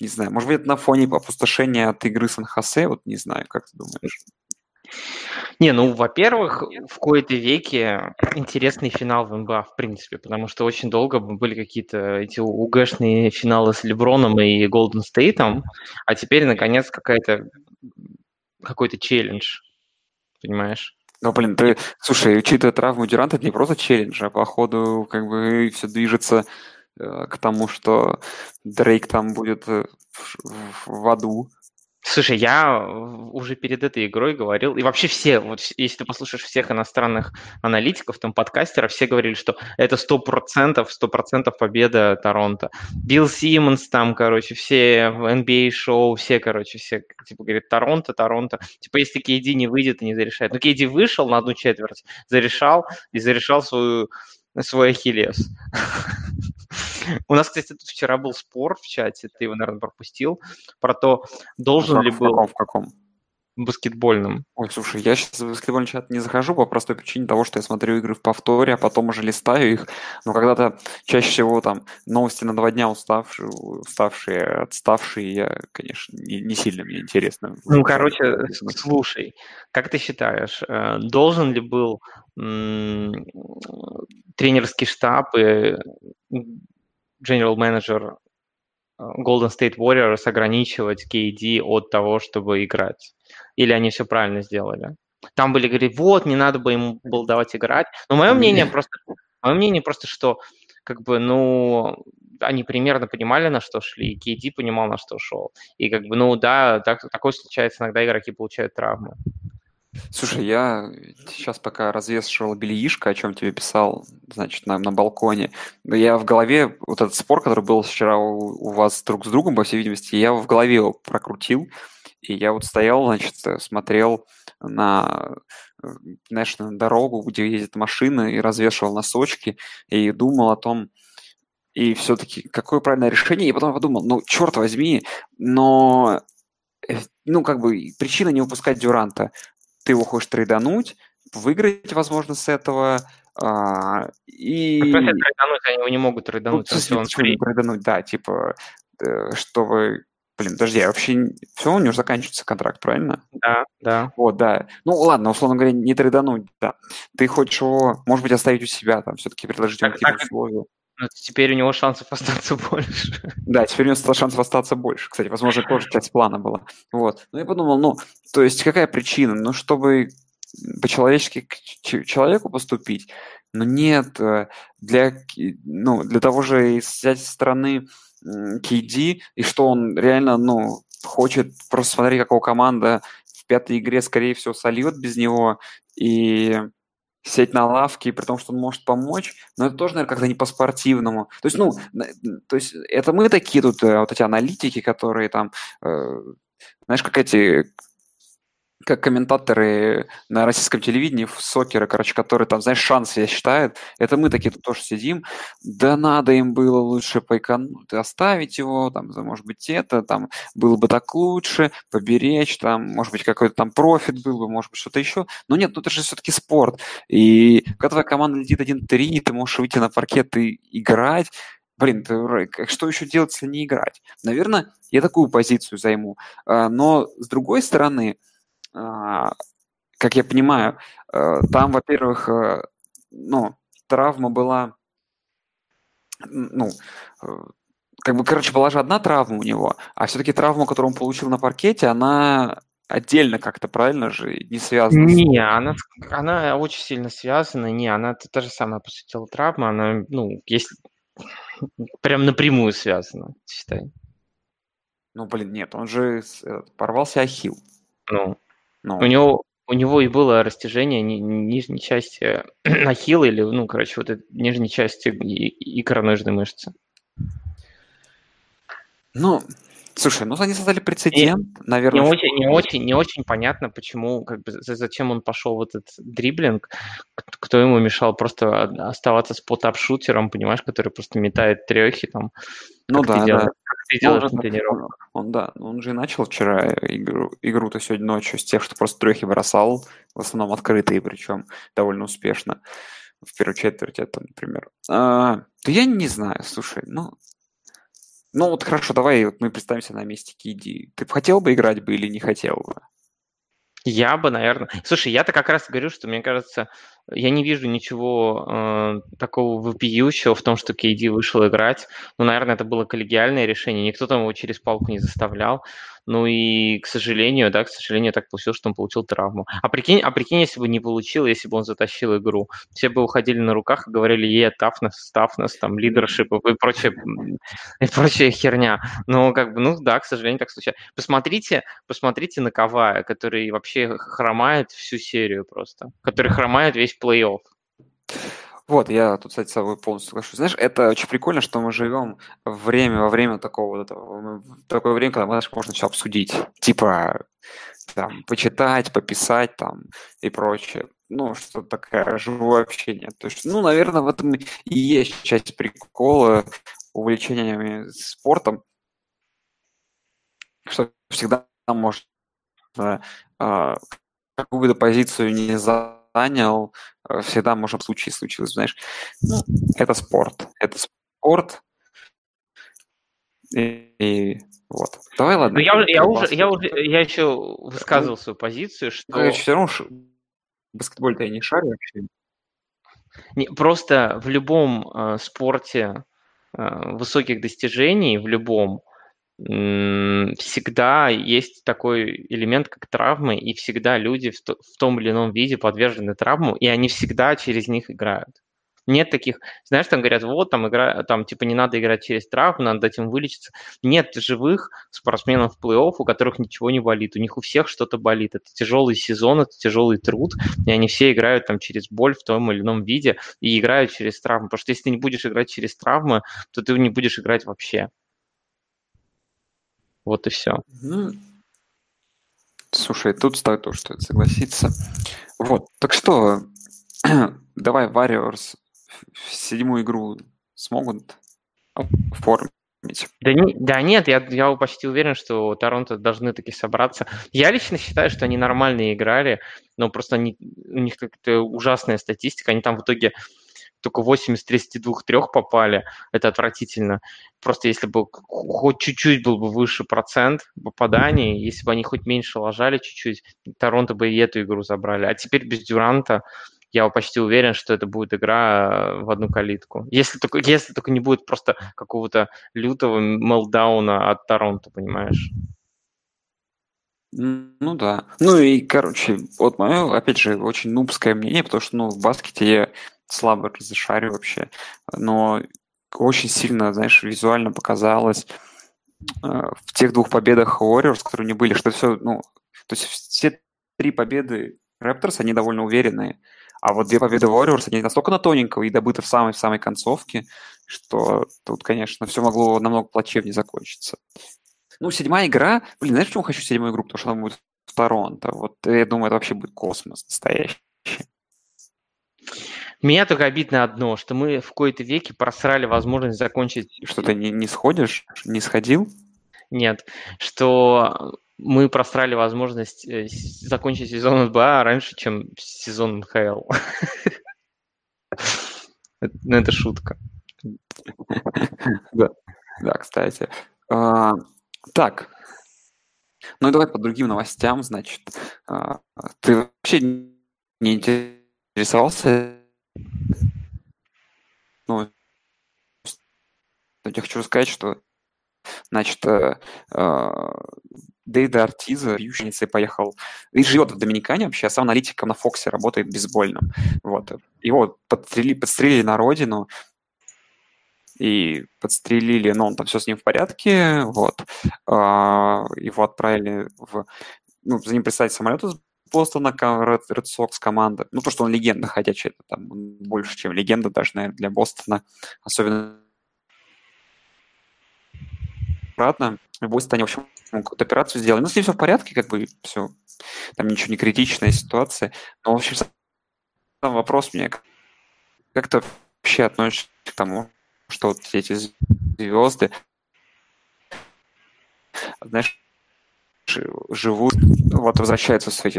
не знаю, может быть, это на фоне опустошения от игры Сан-Хосе, вот не знаю, как ты думаешь? Не, ну, во-первых, в кои-то веке интересный финал в НБА, в принципе, потому что очень долго были какие-то эти УГшные финалы с Леброном и Голден Стейтом, а теперь, наконец, какая-то какой-то челлендж, понимаешь? Ну, блин, ты, слушай, учитывая травму Дюранта, это не просто челлендж, а походу как бы все движется э, к тому, что Дрейк там будет э, в, в- в аду. Слушай, я уже перед этой игрой говорил, и вообще все, вот если ты послушаешь всех иностранных аналитиков, там, подкастеров, все говорили, что это сто процентов, сто процентов победа Торонто. Билл Симмонс там, короче, все в NBA-шоу, все, короче, все, типа, говорят, Торонто, Торонто. Типа, если Кейди не выйдет и не зарешает. Ну, Кейди вышел на одну четверть, зарешал, и зарешал свою, свой ахиллес. У нас, кстати, тут вчера был спор в чате, ты его, наверное, пропустил, про то, должен ли был в каком? Баскетбольным. Ой, слушай, я сейчас в баскетбольный чат не захожу по простой причине того, что я смотрю игры в повторе, а потом уже листаю их. Но когда-то чаще всего там новости на два дня уставшие, уставшие, отставшие, я, конечно, не, не сильно мне интересно. Ну, короче, слушай, как ты считаешь, э, должен ли был тренерский штаб и general менеджер Golden State Warriors ограничивать KD от того, чтобы играть? Или они все правильно сделали? Там были говорить, вот, не надо бы ему было давать играть. Но мое Не. мнение просто, мое мнение просто, что как бы, ну, они примерно понимали, на что шли, и KD понимал, на что шел. И как бы, ну да, так, такое случается, иногда игроки получают травмы. Слушай, я сейчас пока развешивал бельишко, о чем тебе писал, значит, на, на балконе. Я в голове, вот этот спор, который был вчера у, у вас друг с другом, по всей видимости, я в голове его прокрутил, и я вот стоял, значит, э, смотрел на, э, знаешь, на дорогу, где ездят машины, и развешивал носочки, и думал о том, и все-таки какое правильное решение. И потом подумал, ну, черт возьми, но, э, ну, как бы, причина не выпускать Дюранта ты его хочешь трейдануть, выиграть, возможно, с этого, а, и... Ну, трейдануть, они его не могут Ну, трейдануть, что смысле, он фри. трейдануть, да, типа, э, чтобы... Блин, подожди, я вообще... Все, у него заканчивается контракт, правильно? Да, да. Вот, да. Ну, ладно, условно говоря, не трейдануть, да. Ты хочешь его, может быть, оставить у себя, там, все-таки предложить ему какие-то условия. Теперь у него шансов остаться больше. Да, теперь у него стало шансов остаться больше. Кстати, возможно, тоже часть плана была. Вот. Ну, я подумал, ну, то есть какая причина? Ну, чтобы по-человечески к человеку поступить. Но нет, э, для, ну, для того же взять со стороны KD, и что он реально, ну, хочет просто смотреть, как его команда в пятой игре, скорее всего, сольет без него, и сидеть на лавке, при том, что он может помочь, но это тоже, наверное, как-то не по-спортивному. То есть, ну, то есть это мы такие тут, э, вот эти аналитики, которые там, э, знаешь, как эти как комментаторы на российском телевидении, в сокеры, короче, которые там, знаешь, шансы я считают, это мы такие тут тоже сидим, да надо им было лучше поэкономить, оставить его, там, может быть, это, там, было бы так лучше, поберечь, там, может быть, какой-то там профит был бы, может быть, что-то еще. Но нет, ну это же все-таки спорт. И когда твоя команда летит 1-3, ты можешь выйти на паркет и играть, блин, ты, что еще делать, если не играть? Наверное, я такую позицию займу. А, но, с другой стороны, как я понимаю, э, там, во-первых, э, ну, травма была, ну, э, как бы, короче, была же одна травма у него, а все-таки травма, которую он получил на паркете, она отдельно как-то, правильно же, не связана? Не, она, она очень сильно связана, не, она та же самая, по сути дела, травма, она, ну, есть прям напрямую связана, считай. Ну, блин, нет, он же порвался ахилл. Ну, ну. У него у него и было растяжение ни, нижней части ахилла или, ну, короче, вот этой нижней части икроножной мышцы. Ну, Слушай, ну они создали прецедент, и наверное. Не очень, не очень, не очень понятно, почему, как бы, зачем он пошел в этот дриблинг, кто ему мешал просто оставаться спот-ап-шутером, понимаешь, который просто метает трехи там. Ну да, да. Как ты делаешь ну, на тренировках. Он, он, да, он же и начал вчера игру, игру-то сегодня ночью с тех, что просто трехи бросал, в основном открытые, причем довольно успешно в первой четверти, это, например. А, да я не знаю, слушай, ну, ну вот хорошо, давай вот мы представимся на месте Киди. Ты бы хотел бы играть бы или не хотел бы? Я бы, наверное... Слушай, я-то как раз говорю, что мне кажется, я не вижу ничего э, такого вопиющего в том, что KD вышел играть. Ну, наверное, это было коллегиальное решение. Никто там его через палку не заставлял. Ну и, к сожалению, да, к сожалению, так получилось, что он получил травму. А прикинь, а прикинь, если бы не получил, если бы он затащил игру. Все бы уходили на руках и говорили, е, тафнес, тафнес, там, лидершип и прочее, и прочая херня. Ну, как бы, ну да, к сожалению, так случается. Посмотрите, посмотрите на Кавая, который вообще хромает всю серию просто, который хромает весь плей-офф. Вот, я тут, кстати, с тобой полностью соглашусь. Знаешь, это очень прикольно, что мы живем время во время такого вот этого, такое время, когда знаешь, можно все обсудить. Типа, там, почитать, пописать там и прочее. Ну, что такое живое общение. То есть, ну, наверное, в этом и есть часть прикола увлечениями спортом, что всегда можно э, какую-то позицию не занял, Э, всегда можно в случае случилось, знаешь. Ну, это спорт. Это спорт. И, и вот. Давай, ладно. Но ну, я, я, уже, я, уже, я еще высказывал свою позицию, что... Ну, все равно баскетболь-то я не шарю вообще. Не, просто в любом э, спорте э, высоких достижений, в любом, всегда есть такой элемент, как травмы, и всегда люди в, то, в том или ином виде подвержены травму, и они всегда через них играют. Нет таких, знаешь, там говорят, вот, там, игра, там, типа, не надо играть через травму, надо дать им вылечиться. Нет живых спортсменов в плей-офф, у которых ничего не болит, у них у всех что-то болит. Это тяжелый сезон, это тяжелый труд, и они все играют там через боль в том или ином виде и играют через травму. Потому что если ты не будешь играть через травмы, то ты не будешь играть вообще. Вот и все. Ну, слушай, тут стоит то, что согласиться. Вот, так что, давай Warriors в седьмую игру смогут оформить? Да, не, да нет, я, я почти уверен, что Торонто должны таки собраться. Я лично считаю, что они нормально играли, но просто они, у них как-то ужасная статистика. Они там в итоге только 8 из 32 трех попали, это отвратительно. Просто если бы хоть чуть-чуть был бы выше процент попаданий, если бы они хоть меньше ложали чуть-чуть, Торонто бы и эту игру забрали. А теперь без Дюранта я почти уверен, что это будет игра в одну калитку. Если только, если только не будет просто какого-то лютого мелдауна от Торонто, понимаешь? Ну да. Ну и, короче, вот мое, опять же, очень нубское мнение, потому что, ну, в баскете я слабо разошарю вообще, но очень сильно, знаешь, визуально показалось э, в тех двух победах Warriors, которые не были, что все, ну, то есть все три победы Raptors, они довольно уверенные, а вот две победы Warriors, они настолько на тоненького и добыты в самой-самой концовке, что тут, конечно, все могло намного плачевнее закончиться. Ну, седьмая игра, блин, знаешь, почему хочу седьмую игру? Потому что она будет Торонто. Вот я думаю, это вообще будет космос настоящий. Меня только обидно одно, что мы в какой-то веке просрали возможность закончить... Что ты не, не сходишь? Не сходил? Нет, что мы просрали возможность э, закончить сезон НБА раньше, чем сезон НХЛ. Ну, это шутка. Да, да, кстати. А, так, ну и давай по другим новостям, значит. А, ты вообще не интересовался? Ну, я хочу сказать, что, значит, э, а, Дейда Артиза, ющеница, поехал и живет в Доминикане вообще, а сам аналитиком на Фоксе работает бейсбольным. Вот. Его подстрелили, подстрелили на родину, и подстрелили, но он там все с ним в порядке, вот. А, его отправили в... Ну, за ним представить самолет из Бостона, Red Sox команда. Ну, то, что он легенда ходячая, это там больше, чем легенда даже, наверное, для Бостона. Особенно обратно. В Бостоне, в общем, какую-то операцию сделали. Ну, с ним все в порядке, как бы все. Там ничего не критичная ситуация. Но, в общем, сам вопрос мне, как ты вообще относишься к тому, что вот эти звезды, знаешь, живут, вот возвращаются в свои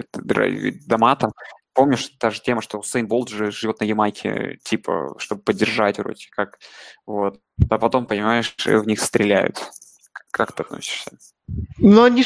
дома там. Помнишь, та же тема, что Усейн Болт же живет на Ямайке, типа, чтобы поддержать вроде как. Вот. А потом, понимаешь, в них стреляют. Как ты относишься? Ну, они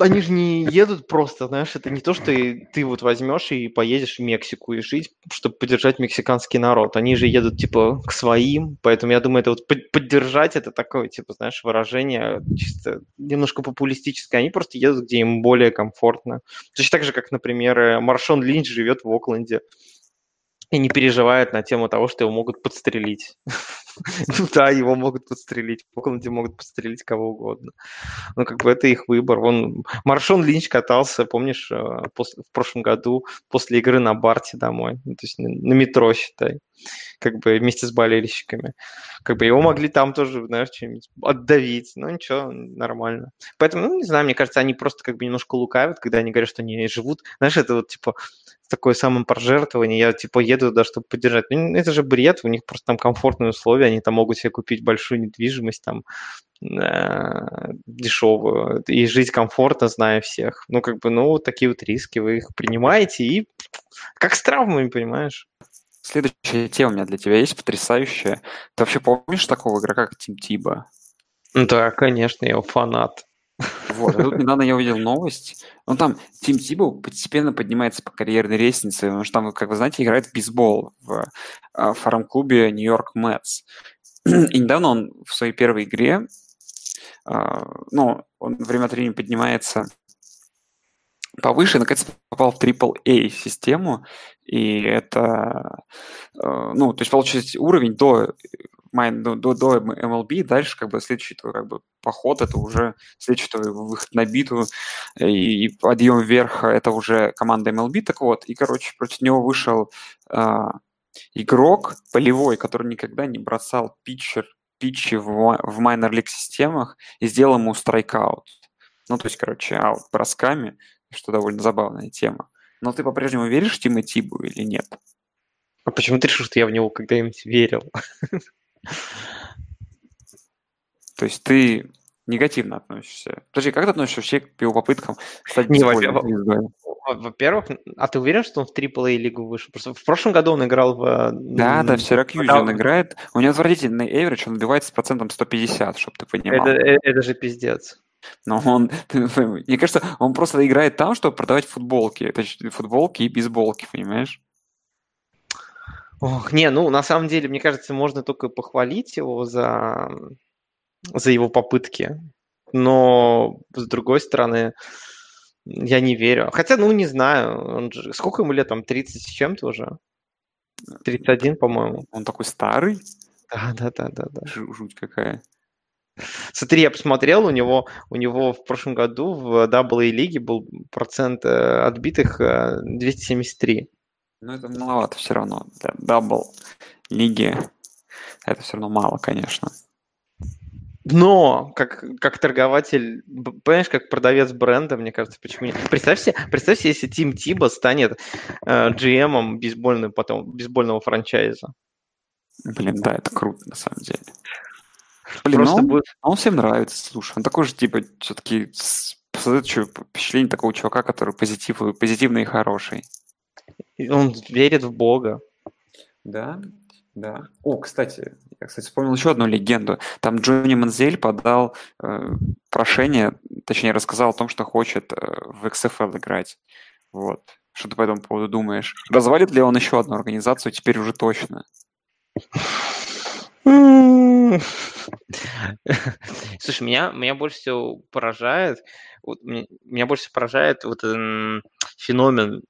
они же не едут просто, знаешь, это не то, что ты, вот возьмешь и поедешь в Мексику и жить, чтобы поддержать мексиканский народ. Они же едут, типа, к своим, поэтому я думаю, это вот поддержать, это такое, типа, знаешь, выражение чисто немножко популистическое. Они просто едут, где им более комфортно. Точно так же, как, например, Маршон Линч живет в Окленде и не переживает на тему того, что его могут подстрелить. Ну да, его могут подстрелить. В комнате могут подстрелить кого угодно. Ну, как бы это их выбор. Он... Маршон Линч катался, помнишь, э, после... в прошлом году после игры на Барте домой. Ну, то есть на метро, считай. Как бы вместе с болельщиками. Как бы его могли там тоже, знаешь, чем-нибудь отдавить. Ну, ничего, нормально. Поэтому, ну, не знаю, мне кажется, они просто как бы немножко лукавят, когда они говорят, что они живут. Знаешь, это вот, типа, такое самопожертвование, я типа еду туда, чтобы поддержать. Ну, это же бред, у них просто там комфортные условия, они там могут себе купить большую недвижимость там э, дешевую и жить комфортно, зная всех. Ну, как бы, ну, вот такие вот риски, вы их принимаете и как с травмами, понимаешь? Следующая тема у меня для тебя есть потрясающая. Ты вообще помнишь такого игрока, как Тим Тиба? Да, конечно, я его фанат. Вот, а тут недавно я увидел новость. Ну, там Тим Тибо постепенно поднимается по карьерной лестнице, потому что там, как вы знаете, играет в бейсбол в а, фарм-клубе Нью-Йорк Мэтс. И недавно он в своей первой игре, а, ну, он время от времени поднимается повыше, наконец попал в AAA систему, и это, а, ну, то есть получить уровень до майн до, до, до MLB, дальше как бы следующий твой как бы поход, это уже следующий твой выход на биту и, и подъем вверх, это уже команда MLB, так вот, и, короче, против него вышел э, игрок полевой, который никогда не бросал питчер, питчи в, в league системах и сделал ему страйкаут. Ну, то есть, короче, аут бросками, что довольно забавная тема. Но ты по-прежнему веришь Тима Тибу или нет? А почему ты решил, что я в него когда-нибудь верил? То есть ты негативно относишься. Подожди, как ты относишься вообще к его попыткам стать Не, во-первых, а ты уверен, что он в AAA лигу вышел? Просто в прошлом году он играл в... Да, да, в Сиракьюзе он играет. У него отвратительный эверидж, он добивается с процентом 150, чтобы ты понимал. Это, это, это же пиздец. Но он, мне кажется, он просто играет там, чтобы продавать футболки. Это футболки и бейсболки, понимаешь? Ох, не, ну, на самом деле, мне кажется, можно только похвалить его за, за его попытки. Но, с другой стороны, я не верю. Хотя, ну, не знаю. Он же, сколько ему лет? Там 30 с чем-то уже? 31, по-моему. Он такой старый? Да, да, да, да, да. Жуть какая. Смотри, я посмотрел, у него, у него в прошлом году в AA лиге был процент э, отбитых 273. Ну, это маловато все равно. Для double лиги это все равно мало, конечно. Но как, как торгователь, понимаешь, как продавец бренда, мне кажется, почему нет? Представь себе, представь себе если Тим Тибо станет э, GM бейсбольного, потом, бейсбольного франчайза. Блин, да, это круто, на самом деле. Блин, Просто ну, будет... он всем нравится, слушай. Он такой же, типа, все-таки создает впечатление такого чувака, который позитив, позитивный и хороший. Он верит в Бога. Да, да. О, кстати, я, кстати, вспомнил еще одну легенду. Там Джонни Манзель подал э, прошение, точнее, рассказал о том, что хочет э, в XFL играть. Вот. Что ты по этому поводу думаешь? Развалит ли он еще одну организацию теперь уже точно? Слушай, меня, меня больше всего поражает, вот, меня, меня больше всего поражает вот э, феномен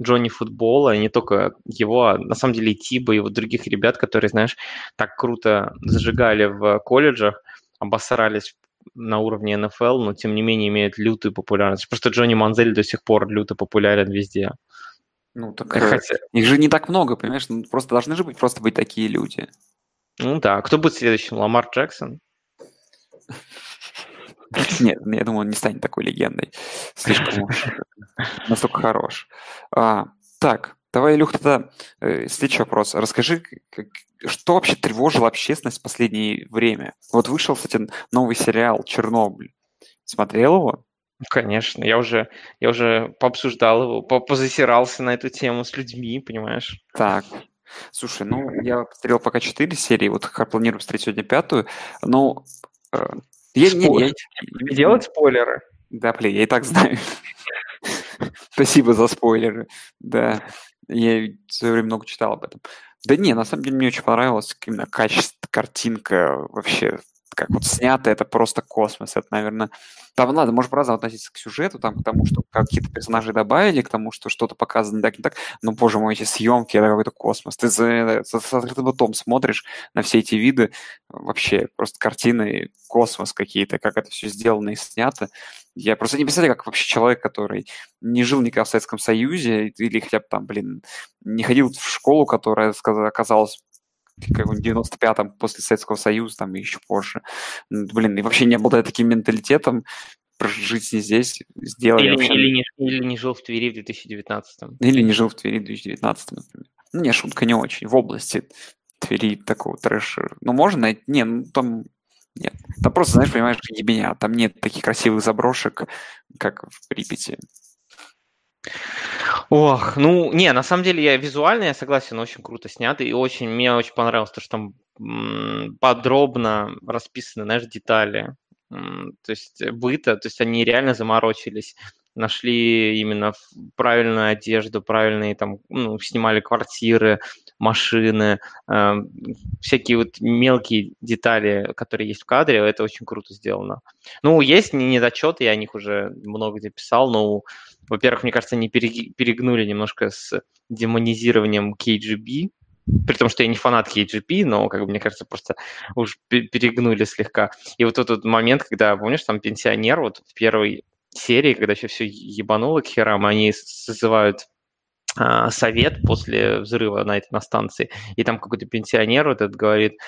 Джонни футбола, и не только его, а на самом деле и Тиба, и вот других ребят, которые, знаешь, так круто зажигали в колледжах, обосрались на уровне НФЛ, но тем не менее имеют лютую популярность. Просто Джонни Манзель до сих пор люто популярен везде. Ну, так э, Хотя... их же не так много, понимаешь? Ну, просто должны же быть просто быть такие люди. Ну да. Кто будет следующим? Ламар Джексон? Нет, я думаю, он не станет такой легендой. Слишком уж настолько хорош. А, так, давай, Илюх, тогда э, следующий вопрос. Расскажи, как, что вообще тревожило общественность в последнее время? Вот вышел, кстати, новый сериал «Чернобыль». Смотрел его? Конечно, я уже, я уже пообсуждал его, позасирался на эту тему с людьми, понимаешь? Так, Слушай, ну, я посмотрел пока четыре серии, вот планирую посмотреть сегодня пятую, но я, не, я, делать спойлеры. Да, блин, я и так знаю. Спасибо за спойлеры. Да, я в свое время много читал об этом. Да не, на самом деле мне очень понравилось именно качество, картинка, вообще как вот снято, это просто космос. Это, наверное, там надо, может, по-разному относиться к сюжету, там, к тому, что какие-то персонажи добавили, к тому, что что-то показано так, не так. Но, боже мой, эти съемки, это какой-то космос. Ты за, за, с открытым ртом смотришь на все эти виды, вообще просто картины, космос какие-то, как это все сделано и снято. Я просто не представляю, как вообще человек, который не жил никогда в Советском Союзе или хотя бы там, блин, не ходил в школу, которая оказалась как в 95-м после Советского Союза, там и еще позже. Блин, и вообще не обладая таким менталитетом, жить не здесь, сделать... Или, вообще... или, не, или не жил в Твери в 2019-м. Или не жил в Твери в 2019 например. Ну, не, шутка не очень. В области Твери такого трэша. Ну, можно найти... Не, ну, там... Нет. Там просто, знаешь, понимаешь, ебеня. Там нет таких красивых заброшек, как в Припяти. Ох, ну, не, на самом деле я визуально, я согласен, очень круто снято, и очень, мне очень понравилось то, что там подробно расписаны, знаешь, детали, то есть быта, то есть они реально заморочились, нашли именно правильную одежду, правильные там, ну, снимали квартиры, машины, э, всякие вот мелкие детали, которые есть в кадре, это очень круто сделано. Ну, есть недочеты, я о них уже много где писал, но во-первых, мне кажется, они перегнули немножко с демонизированием KGB, при том, что я не фанат KGP, но, как бы, мне кажется, просто уж перегнули слегка. И вот этот момент, когда, помнишь, там пенсионер вот в первой серии, когда еще все ебануло к херам, они созывают совет после взрыва на этой на станции, и там какой-то пенсионер вот этот говорит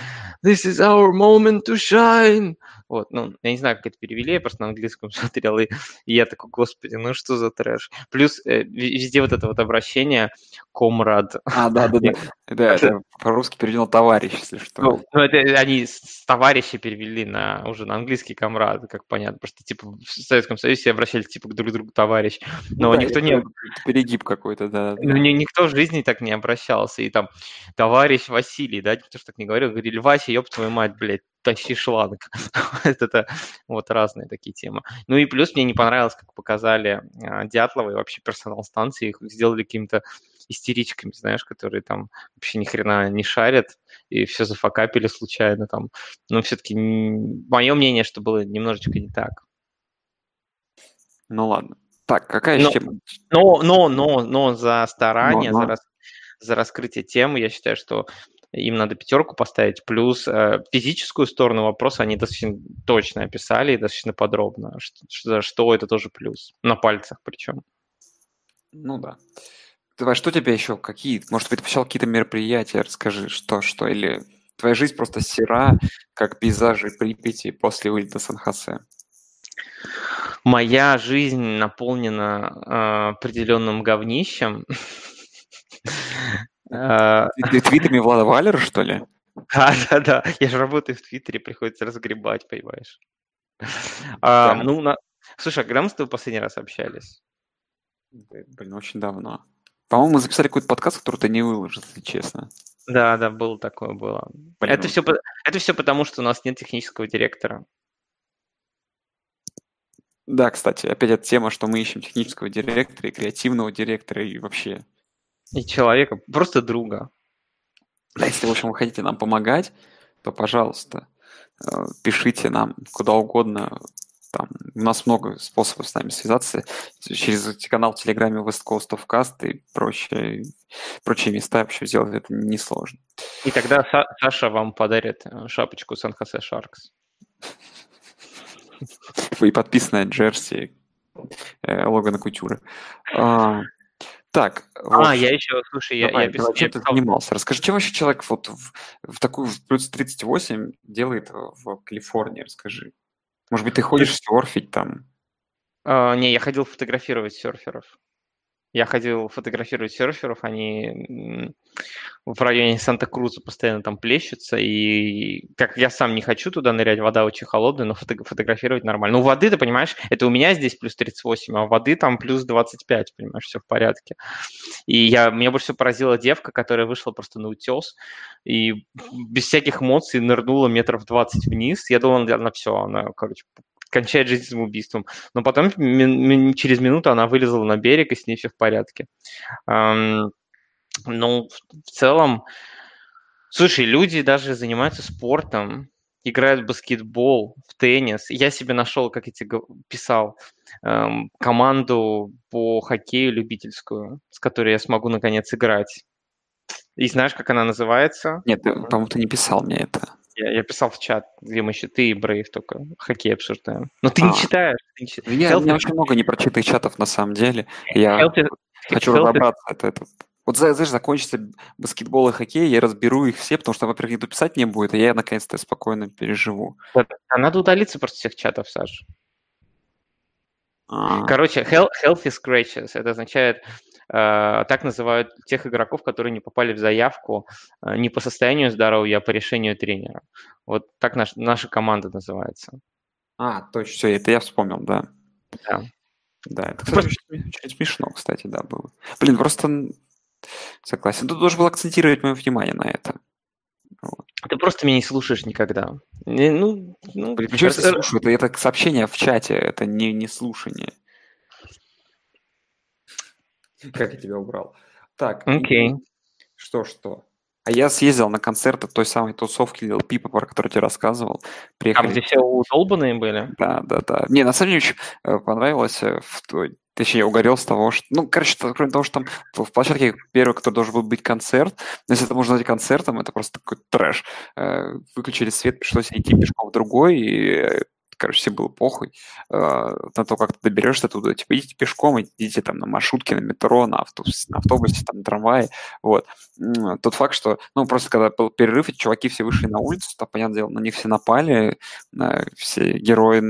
«This is our moment to shine!» Вот, ну, я не знаю, как это перевели, я просто на английском смотрел, и, и я такой, господи, ну что за трэш. Плюс э, везде вот это вот обращение «комрад». А, да-да-да, да, это по-русски переведено «товарищ», если что. Ну, ну это они с товарища перевели на, уже на английский «комрад», как понятно, просто типа в Советском Союзе все обращались типа друг к другу «товарищ», но ну, да, никто не... Перегиб какой-то, да. Ну, никто в жизни так не обращался. И там товарищ Василий, да, никто же так не говорил. Говорили, Вася, ёб твою мать, блядь, тащи шланг. это вот разные такие темы. Ну и плюс мне не понравилось, как показали а, Дятлова и вообще персонал станции. Их сделали какими-то истеричками, знаешь, которые там вообще ни хрена не шарят и все зафакапили случайно там. Но все-таки мое мнение, что было немножечко не так. Ну ладно. Так, какая но, еще Но, но, но, но за старание, но, но. За, рас, за раскрытие темы, я считаю, что им надо пятерку поставить, плюс э, физическую сторону вопроса они достаточно точно описали и достаточно подробно, что, что, что это тоже плюс, на пальцах причем. Ну да. Давай, что тебе еще, какие, может быть, ты посещал какие-то мероприятия, расскажи, что, что, или твоя жизнь просто сера, как пейзажи Припяти после вылета Сан-Хосе. Моя жизнь наполнена э, определенным говнищем. Ты твитами Влада Валера, что ли? Да, да, да. Я же работаю в Твиттере, приходится разгребать, понимаешь. А, ну, на... Слушай, а когда мы с тобой последний раз общались? Блин, очень давно. По-моему, мы записали какой-то подкаст, который ты не выложил, если честно. Да, да, было такое, было. Блин, это, ну... все, это все потому, что у нас нет технического директора. Да, кстати, опять эта тема, что мы ищем технического директора и креативного директора и вообще. И человека, просто друга. Да, если, в общем, вы хотите нам помогать, то, пожалуйста, э, пишите нам куда угодно. Там, у нас много способов с нами связаться через канал в Телеграме West Coast of Cast и прочие, прочие места вообще сделать это несложно. И тогда Са- Саша вам подарит э, шапочку Сан-Хосе Шаркс. И подписанная джерси э, Логана Кутюра. А, так. А, я еще, слушай, давай, я, я писал... Чем ты занимался? Расскажи, чем вообще человек вот в, в такую в плюс 38 делает в Калифорнии? Расскажи. Может быть, ты ходишь серфить там? А, не, я ходил фотографировать серферов. Я ходил фотографировать серферов, они в районе Санта-Круза постоянно там плещутся, и как я сам не хочу туда нырять, вода очень холодная, но фото- фотографировать нормально. Ну, воды, ты понимаешь, это у меня здесь плюс 38, а воды там плюс 25, понимаешь, все в порядке. И я, меня больше всего поразила девка, которая вышла просто на утес, и без всяких эмоций нырнула метров 20 вниз. Я думал, она все, она, короче, кончает жизнь самоубийством. Но потом через минуту она вылезла на берег, и с ней все в порядке. Ну, в целом, слушай, люди даже занимаются спортом, играют в баскетбол, в теннис. Я себе нашел, как я тебе писал, эм, команду по хоккею любительскую, с которой я смогу наконец играть. И знаешь, как она называется? Нет, по-моему, ты не писал мне это. Я, я писал в чат, где мы еще ты и Брейв только хоккей обсуждаем. Но ты а. не читаешь. Ты не читаешь. Я, Healthy... У меня очень много непрочитанных чатов на самом деле. Я Healthy... хочу Healthy... разобраться. Это, это... Вот, знаешь, закончится баскетбол и хоккей, я разберу их все, потому что, во-первых, никто писать не будет, и я наконец-то спокойно переживу. А надо удалиться просто всех чатов, Саш. А. Короче, healthy scratches, это означает так называют тех игроков, которые не попали в заявку э, не по состоянию здоровья, а по решению тренера. Вот так наш, наша команда называется. А, точно, все, это я вспомнил, да. Да. Да, это, кстати, очень, очень смешно, кстати, да, было. Блин, просто согласен. Тут должен был акцентировать мое внимание на это. Вот. Ты просто меня не слушаешь никогда. Не, ну, ну, Блин, почему я слушаю? Это, это сообщение в чате, это не, не слушание. Как я тебя убрал. Так. Окей. Okay. Что, что? А я съездил на концерты той самой тусовки Lil Пипа, про которую я рассказывал. Приехали... Там, где все удолбанные были? Да, да, да. Не, на самом деле очень э, понравилось э, в той... Точнее, я угорел с того, что... Ну, короче, кроме того, что там в площадке первый, который должен был быть концерт, но если это можно назвать концертом, это просто такой трэш. Э, выключили свет, пришлось идти пешком в другой, и короче, все было похуй э, на то, как ты доберешься туда. Типа, идите пешком, идите там на маршрутке, на метро, на автобусе, на, автобусе, там, трамвае. Вот. Тот факт, что, ну, просто когда был перерыв, эти чуваки все вышли на улицу, там, понятное дело, на них все напали, на все герои,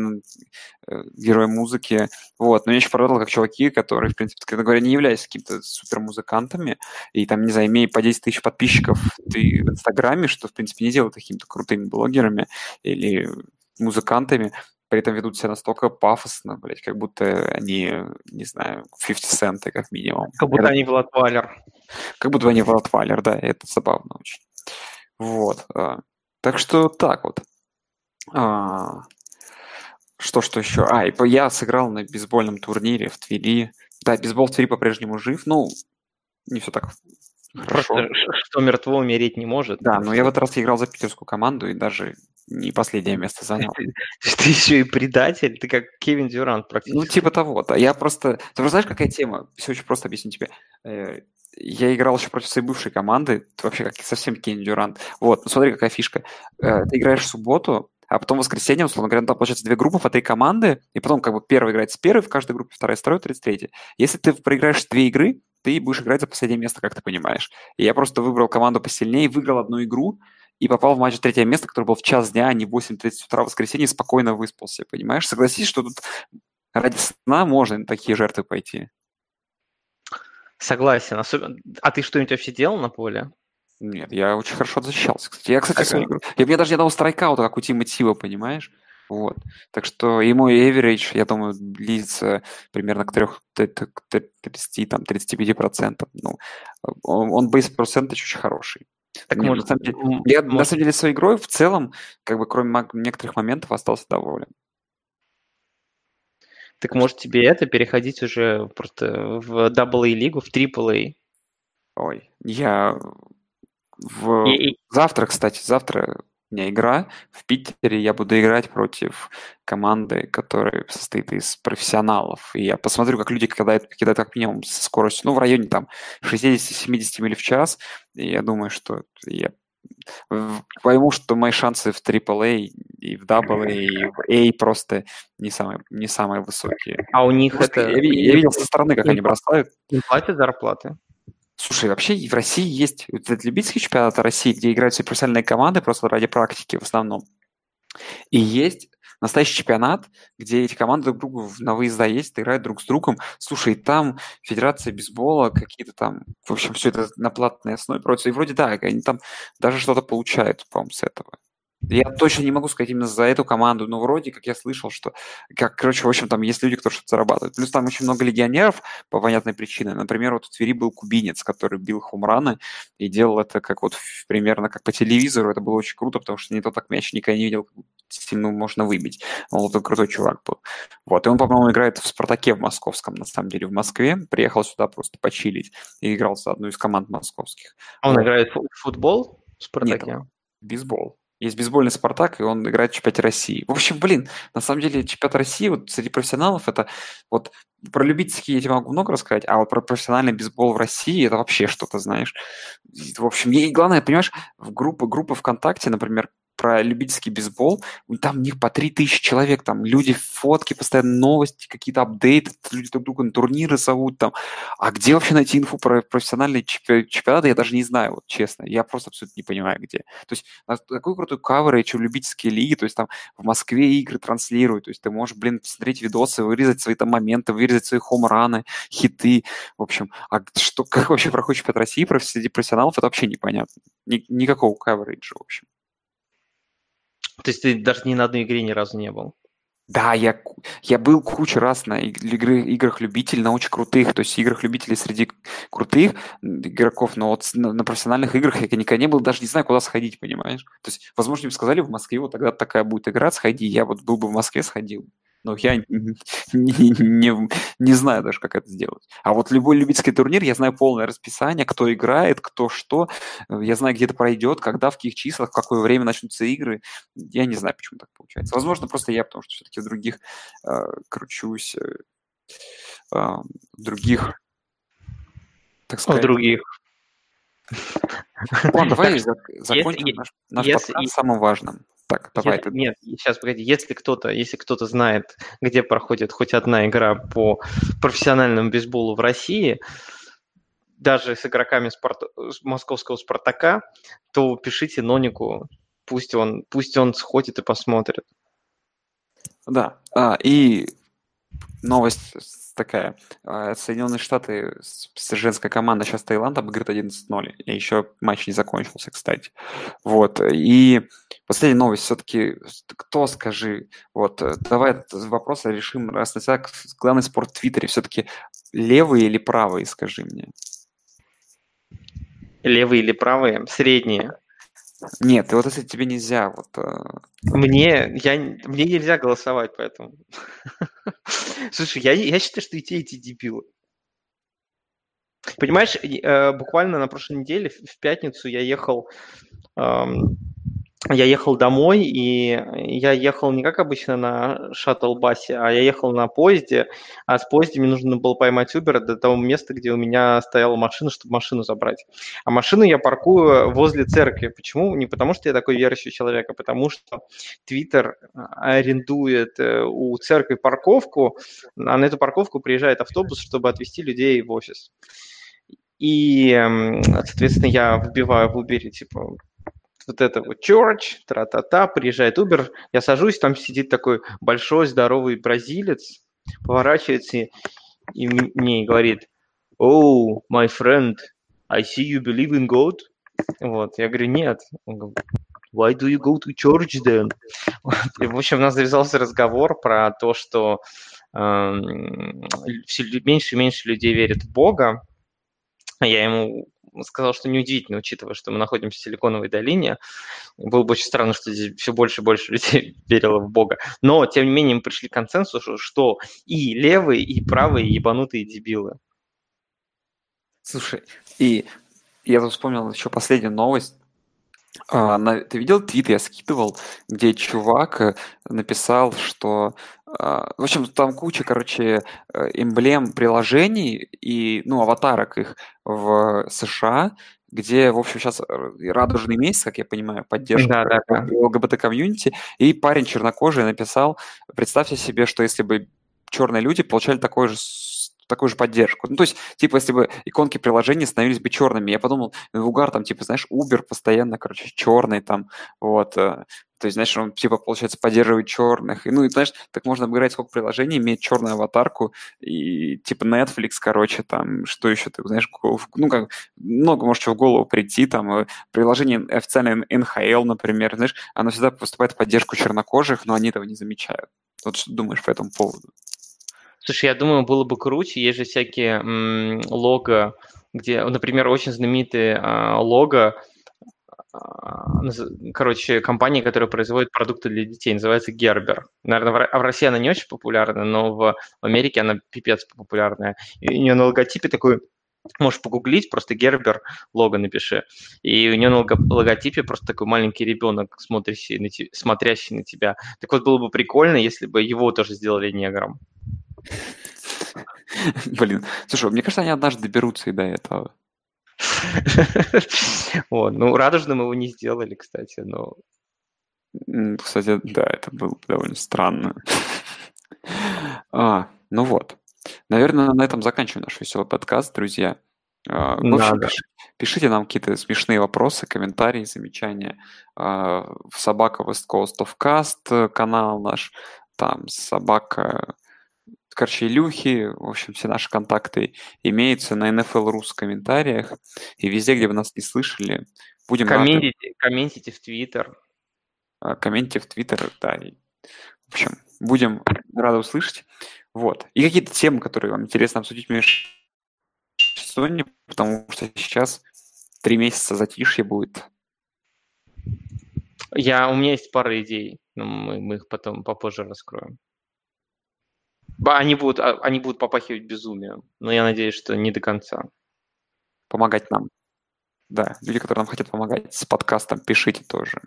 э, герои музыки. Вот. Но мне еще порадовало, как чуваки, которые, в принципе, когда говоря, не являются какими-то супермузыкантами, и там, не знаю, по 10 тысяч подписчиков ты в Инстаграме, что, в принципе, не делают какими-то крутыми блогерами или музыкантами, при этом ведут себя настолько пафосно, блядь, как будто они, не знаю, 50 Cent, как минимум. Как будто это... они Влад Валер. Как будто они Влад Валер, да, это забавно очень. Вот. А. Так что так вот. А, что, что еще? А, и я сыграл на бейсбольном турнире в Твери. Да, бейсбол в Твери по-прежнему жив. Ну, не все так Хорошо. Просто, что мертво умереть не может. Да, но я в этот раз играл за питерскую команду и даже не последнее место занял. Ты, еще и предатель, ты как Кевин Дюрант практически. Ну, типа того, да. Я просто... Ты просто знаешь, какая тема? Все очень просто объясню тебе. Э, я играл еще против своей бывшей команды, ты вообще как совсем Кевин Дюрант. Вот, ну смотри, какая фишка. Э, ты играешь в субботу, а потом в воскресенье, условно говоря, ну, там получается две группы по три команды, и потом как бы первая играет с первой в каждой группе, вторая с второй, третья, третья. Если ты проиграешь две игры, ты будешь играть за последнее место, как ты понимаешь. И я просто выбрал команду посильнее, выиграл одну игру, и попал в матч третье место, который был в час дня, а не в 8.30 утра в воскресенье, спокойно выспался, понимаешь? Согласись, что тут ради сна можно на такие жертвы пойти. Согласен. Особенно... А ты что-нибудь вообще делал на поле? Нет, я очень хорошо защищался. Кстати, я, кстати, игру... Я, меня даже ни одного страйкаута, как у Тима Тива, понимаешь? Вот. Так что и мой average, я думаю, близится примерно к 3, 30, там, 35%. Ну, он, base percentage очень хороший. Так Нет, может, на самом деле, я может... на самом деле своей игрой в целом, как бы кроме некоторых моментов, остался доволен. Так может тебе это переходить уже просто в AA лигу, в AAA? Ой, я в... И, Завтра, кстати, завтра у меня игра в Питере, я буду играть против команды, которая состоит из профессионалов. И я посмотрю, как люди кидают, кидают как минимум со скоростью, ну, в районе там 60-70 миль в час. И я думаю, что я пойму, что мои шансы в AAA и в AA и в A просто не самые, не самые высокие. А у них просто это... Я, я видел со стороны, как они бросают. Им платят зарплаты? Слушай, вообще в России есть вот любительский чемпионат России, где играют все профессиональные команды просто ради практики в основном. И есть настоящий чемпионат, где эти команды друг другу на выезда ездят, играют друг с другом. Слушай, там Федерация бейсбола, какие-то там, в общем, все это на платной основе против. И вроде да, они там даже что-то получают, по-моему, с этого. Я точно не могу сказать именно за эту команду, но вроде как я слышал, что, как, короче, в общем, там есть люди, кто что-то зарабатывает. Плюс там очень много легионеров по понятной причине. Например, вот в Твери был кубинец, который бил хумраны и делал это как вот примерно как по телевизору. Это было очень круто, потому что не то так мяч никогда не видел, сильно можно выбить. Он вот крутой чувак был. Вот, и он, по-моему, играет в «Спартаке» в московском, на самом деле, в Москве. Приехал сюда просто почилить и играл за одну из команд московских. Он вот. играет в футбол в «Спартаке»? Нет, бейсбол. Есть бейсбольный «Спартак», и он играет в чемпионате России. В общем, блин, на самом деле чемпионат России вот среди профессионалов это вот про любительские я тебе могу много рассказать, а вот про профессиональный бейсбол в России это вообще что-то, знаешь. В общем, и главное, понимаешь, в группы, группы ВКонтакте, например, про любительский бейсбол, там у них по 3000 человек, там люди фотки, постоянно новости, какие-то апдейты, люди друг друга на турниры зовут там. А где вообще найти инфу про профессиональные чемпионаты, я даже не знаю, вот честно. Я просто абсолютно не понимаю, где. То есть такой крутой каверидж у любительские лиги, то есть там в Москве игры транслируют, то есть ты можешь, блин, посмотреть видосы, вырезать свои там моменты, вырезать свои хомраны, хиты, в общем. А что, как вообще проходит чемпионат России профессионалов, это вообще непонятно. Ни, никакого кавериджа, в общем. То есть ты даже ни на одной игре ни разу не был? Да, я, я был кучу раз на игры, играх любителей, на очень крутых, то есть играх любителей среди крутых игроков, но вот на, на профессиональных играх я никогда не был, даже не знаю, куда сходить, понимаешь? То есть, возможно, мне сказали, в Москве вот тогда такая будет игра, сходи, я вот был бы в Москве, сходил. Но я не, не, не знаю даже, как это сделать. А вот любой любительский турнир, я знаю полное расписание, кто играет, кто что. Я знаю, где это пройдет, когда, в каких числах, в какое время начнутся игры. Я не знаю, почему так получается. Возможно, просто я, потому что все-таки в других э, кручусь, э, э, в других, так сказать... В других. Ладно, давай закончим наш, наш подкаст самым важным. Так, давай. Если, нет, сейчас, погоди, если кто-то, если кто-то знает, где проходит хоть одна игра по профессиональному бейсболу в России, даже с игроками спорт... московского «Спартака», то пишите Нонику, пусть он, пусть он сходит и посмотрит. Да, а, и новость такая. А, Соединенные Штаты, женская команда сейчас Таиланд обыгрывает 11-0. И еще матч не закончился, кстати. Вот. И последняя новость все-таки. Кто, скажи, вот, давай этот вопрос решим раз на всяк. Главный спорт в Твиттере все-таки левые или правые, скажи мне. Левые или правые? Средние. Нет, вот если тебе нельзя, вот. Э, мне, я, мне нельзя голосовать, поэтому. Слушай, я, я считаю, что и те, и те дебилы. Понимаешь, э, буквально на прошлой неделе, в пятницу, я ехал я ехал домой, и я ехал не как обычно на шаттл-басе, а я ехал на поезде, а с поезде мне нужно было поймать Uber до того места, где у меня стояла машина, чтобы машину забрать. А машину я паркую возле церкви. Почему? Не потому, что я такой верующий человек, а потому что Twitter арендует э, у церкви парковку, а на эту парковку приезжает автобус, чтобы отвезти людей в офис. И, соответственно, я вбиваю в Uber, типа, вот это вот church, тра-та-та, приезжает Uber, я сажусь, там сидит такой большой, здоровый бразилец, поворачивается и, мне говорит, oh, my friend, I see you believe in God. Вот, я говорю, нет. Он говорит, Why do you go to church then? И, в общем, у нас завязался разговор про то, что э, все меньше и меньше людей верят в Бога. Я ему сказал, что неудивительно, учитывая, что мы находимся в Силиконовой долине. Было бы очень странно, что здесь все больше и больше людей верило в Бога. Но, тем не менее, мы пришли к консенсусу, что и левые, и правые ебанутые дебилы. Слушай, и я тут вспомнил еще последнюю новость. А, на, ты видел твит, я скидывал, где чувак э, написал, что... А, в общем, там куча, короче, э, эмблем приложений и, ну, аватарок их в США, где, в общем, сейчас радужный месяц, как я понимаю, поддержка да, да, да. ЛГБТ-комьюнити, и парень чернокожий написал, представьте себе, что если бы черные люди получали такой же такую же поддержку. Ну, то есть, типа, если бы иконки приложений становились бы черными, я подумал, в угар там, типа, знаешь, Uber постоянно, короче, черный там, вот, э, то есть, знаешь, он, типа, получается, поддерживает черных. И, ну, и, знаешь, так можно обыграть сколько приложений, иметь черную аватарку, и, типа, Netflix, короче, там, что еще ты, знаешь, ну, как, много может в голову прийти, там, э, приложение официальное NHL, например, знаешь, оно всегда поступает в поддержку чернокожих, но они этого не замечают. Вот что думаешь по этому поводу? Слушай, я думаю, было бы круче, есть же всякие м, лого, где, например, очень знаменитые а, лого, а, короче, компания, которая производит продукты для детей, называется Gerber. Наверное, в, а в России она не очень популярна, но в Америке она пипец популярная. И у нее на логотипе такой Можешь погуглить, просто Гербер лого напиши. И у нее на логотипе просто такой маленький ребенок, смотрящий на, te- смотрящий на тебя. Так вот, было бы прикольно, если бы его тоже сделали негром. Блин, слушай, мне кажется, они однажды доберутся и до этого. Вот, ну, радужным его не сделали, кстати, но... Кстати, да, это было довольно странно. А, ну вот. Наверное, на этом заканчиваем наш веселый подкаст, друзья. А, в общем, пиш, пишите нам какие-то смешные вопросы, комментарии, замечания. А, в собака West Coast of Cast канал наш, там собака короче, Илюхи, в общем, все наши контакты имеются на NFL.ru в комментариях. И везде, где вы нас не слышали, будем комментите, рады. Комментите в Твиттер. А, комментите в Твиттер, да. И, в общем, будем рады услышать. Вот. И какие-то темы, которые вам интересно обсудить между Sony, потому что сейчас три месяца затишье будет. Я, у меня есть пара идей, но мы, мы их потом попозже раскроем. Они будут, а, они будут попахивать безумием, но я надеюсь, что не до конца. Помогать нам. Да, люди, которые нам хотят помогать с подкастом, пишите тоже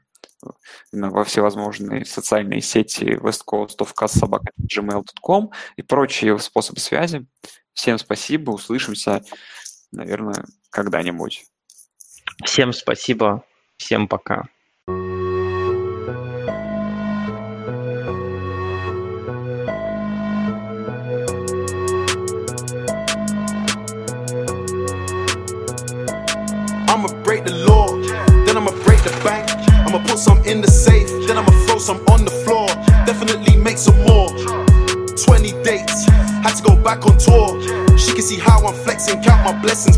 во всевозможные социальные сети West Coast of gmail.com и прочие способы связи. Всем спасибо, услышимся, наверное, когда-нибудь. Всем спасибо, всем пока. My blessings,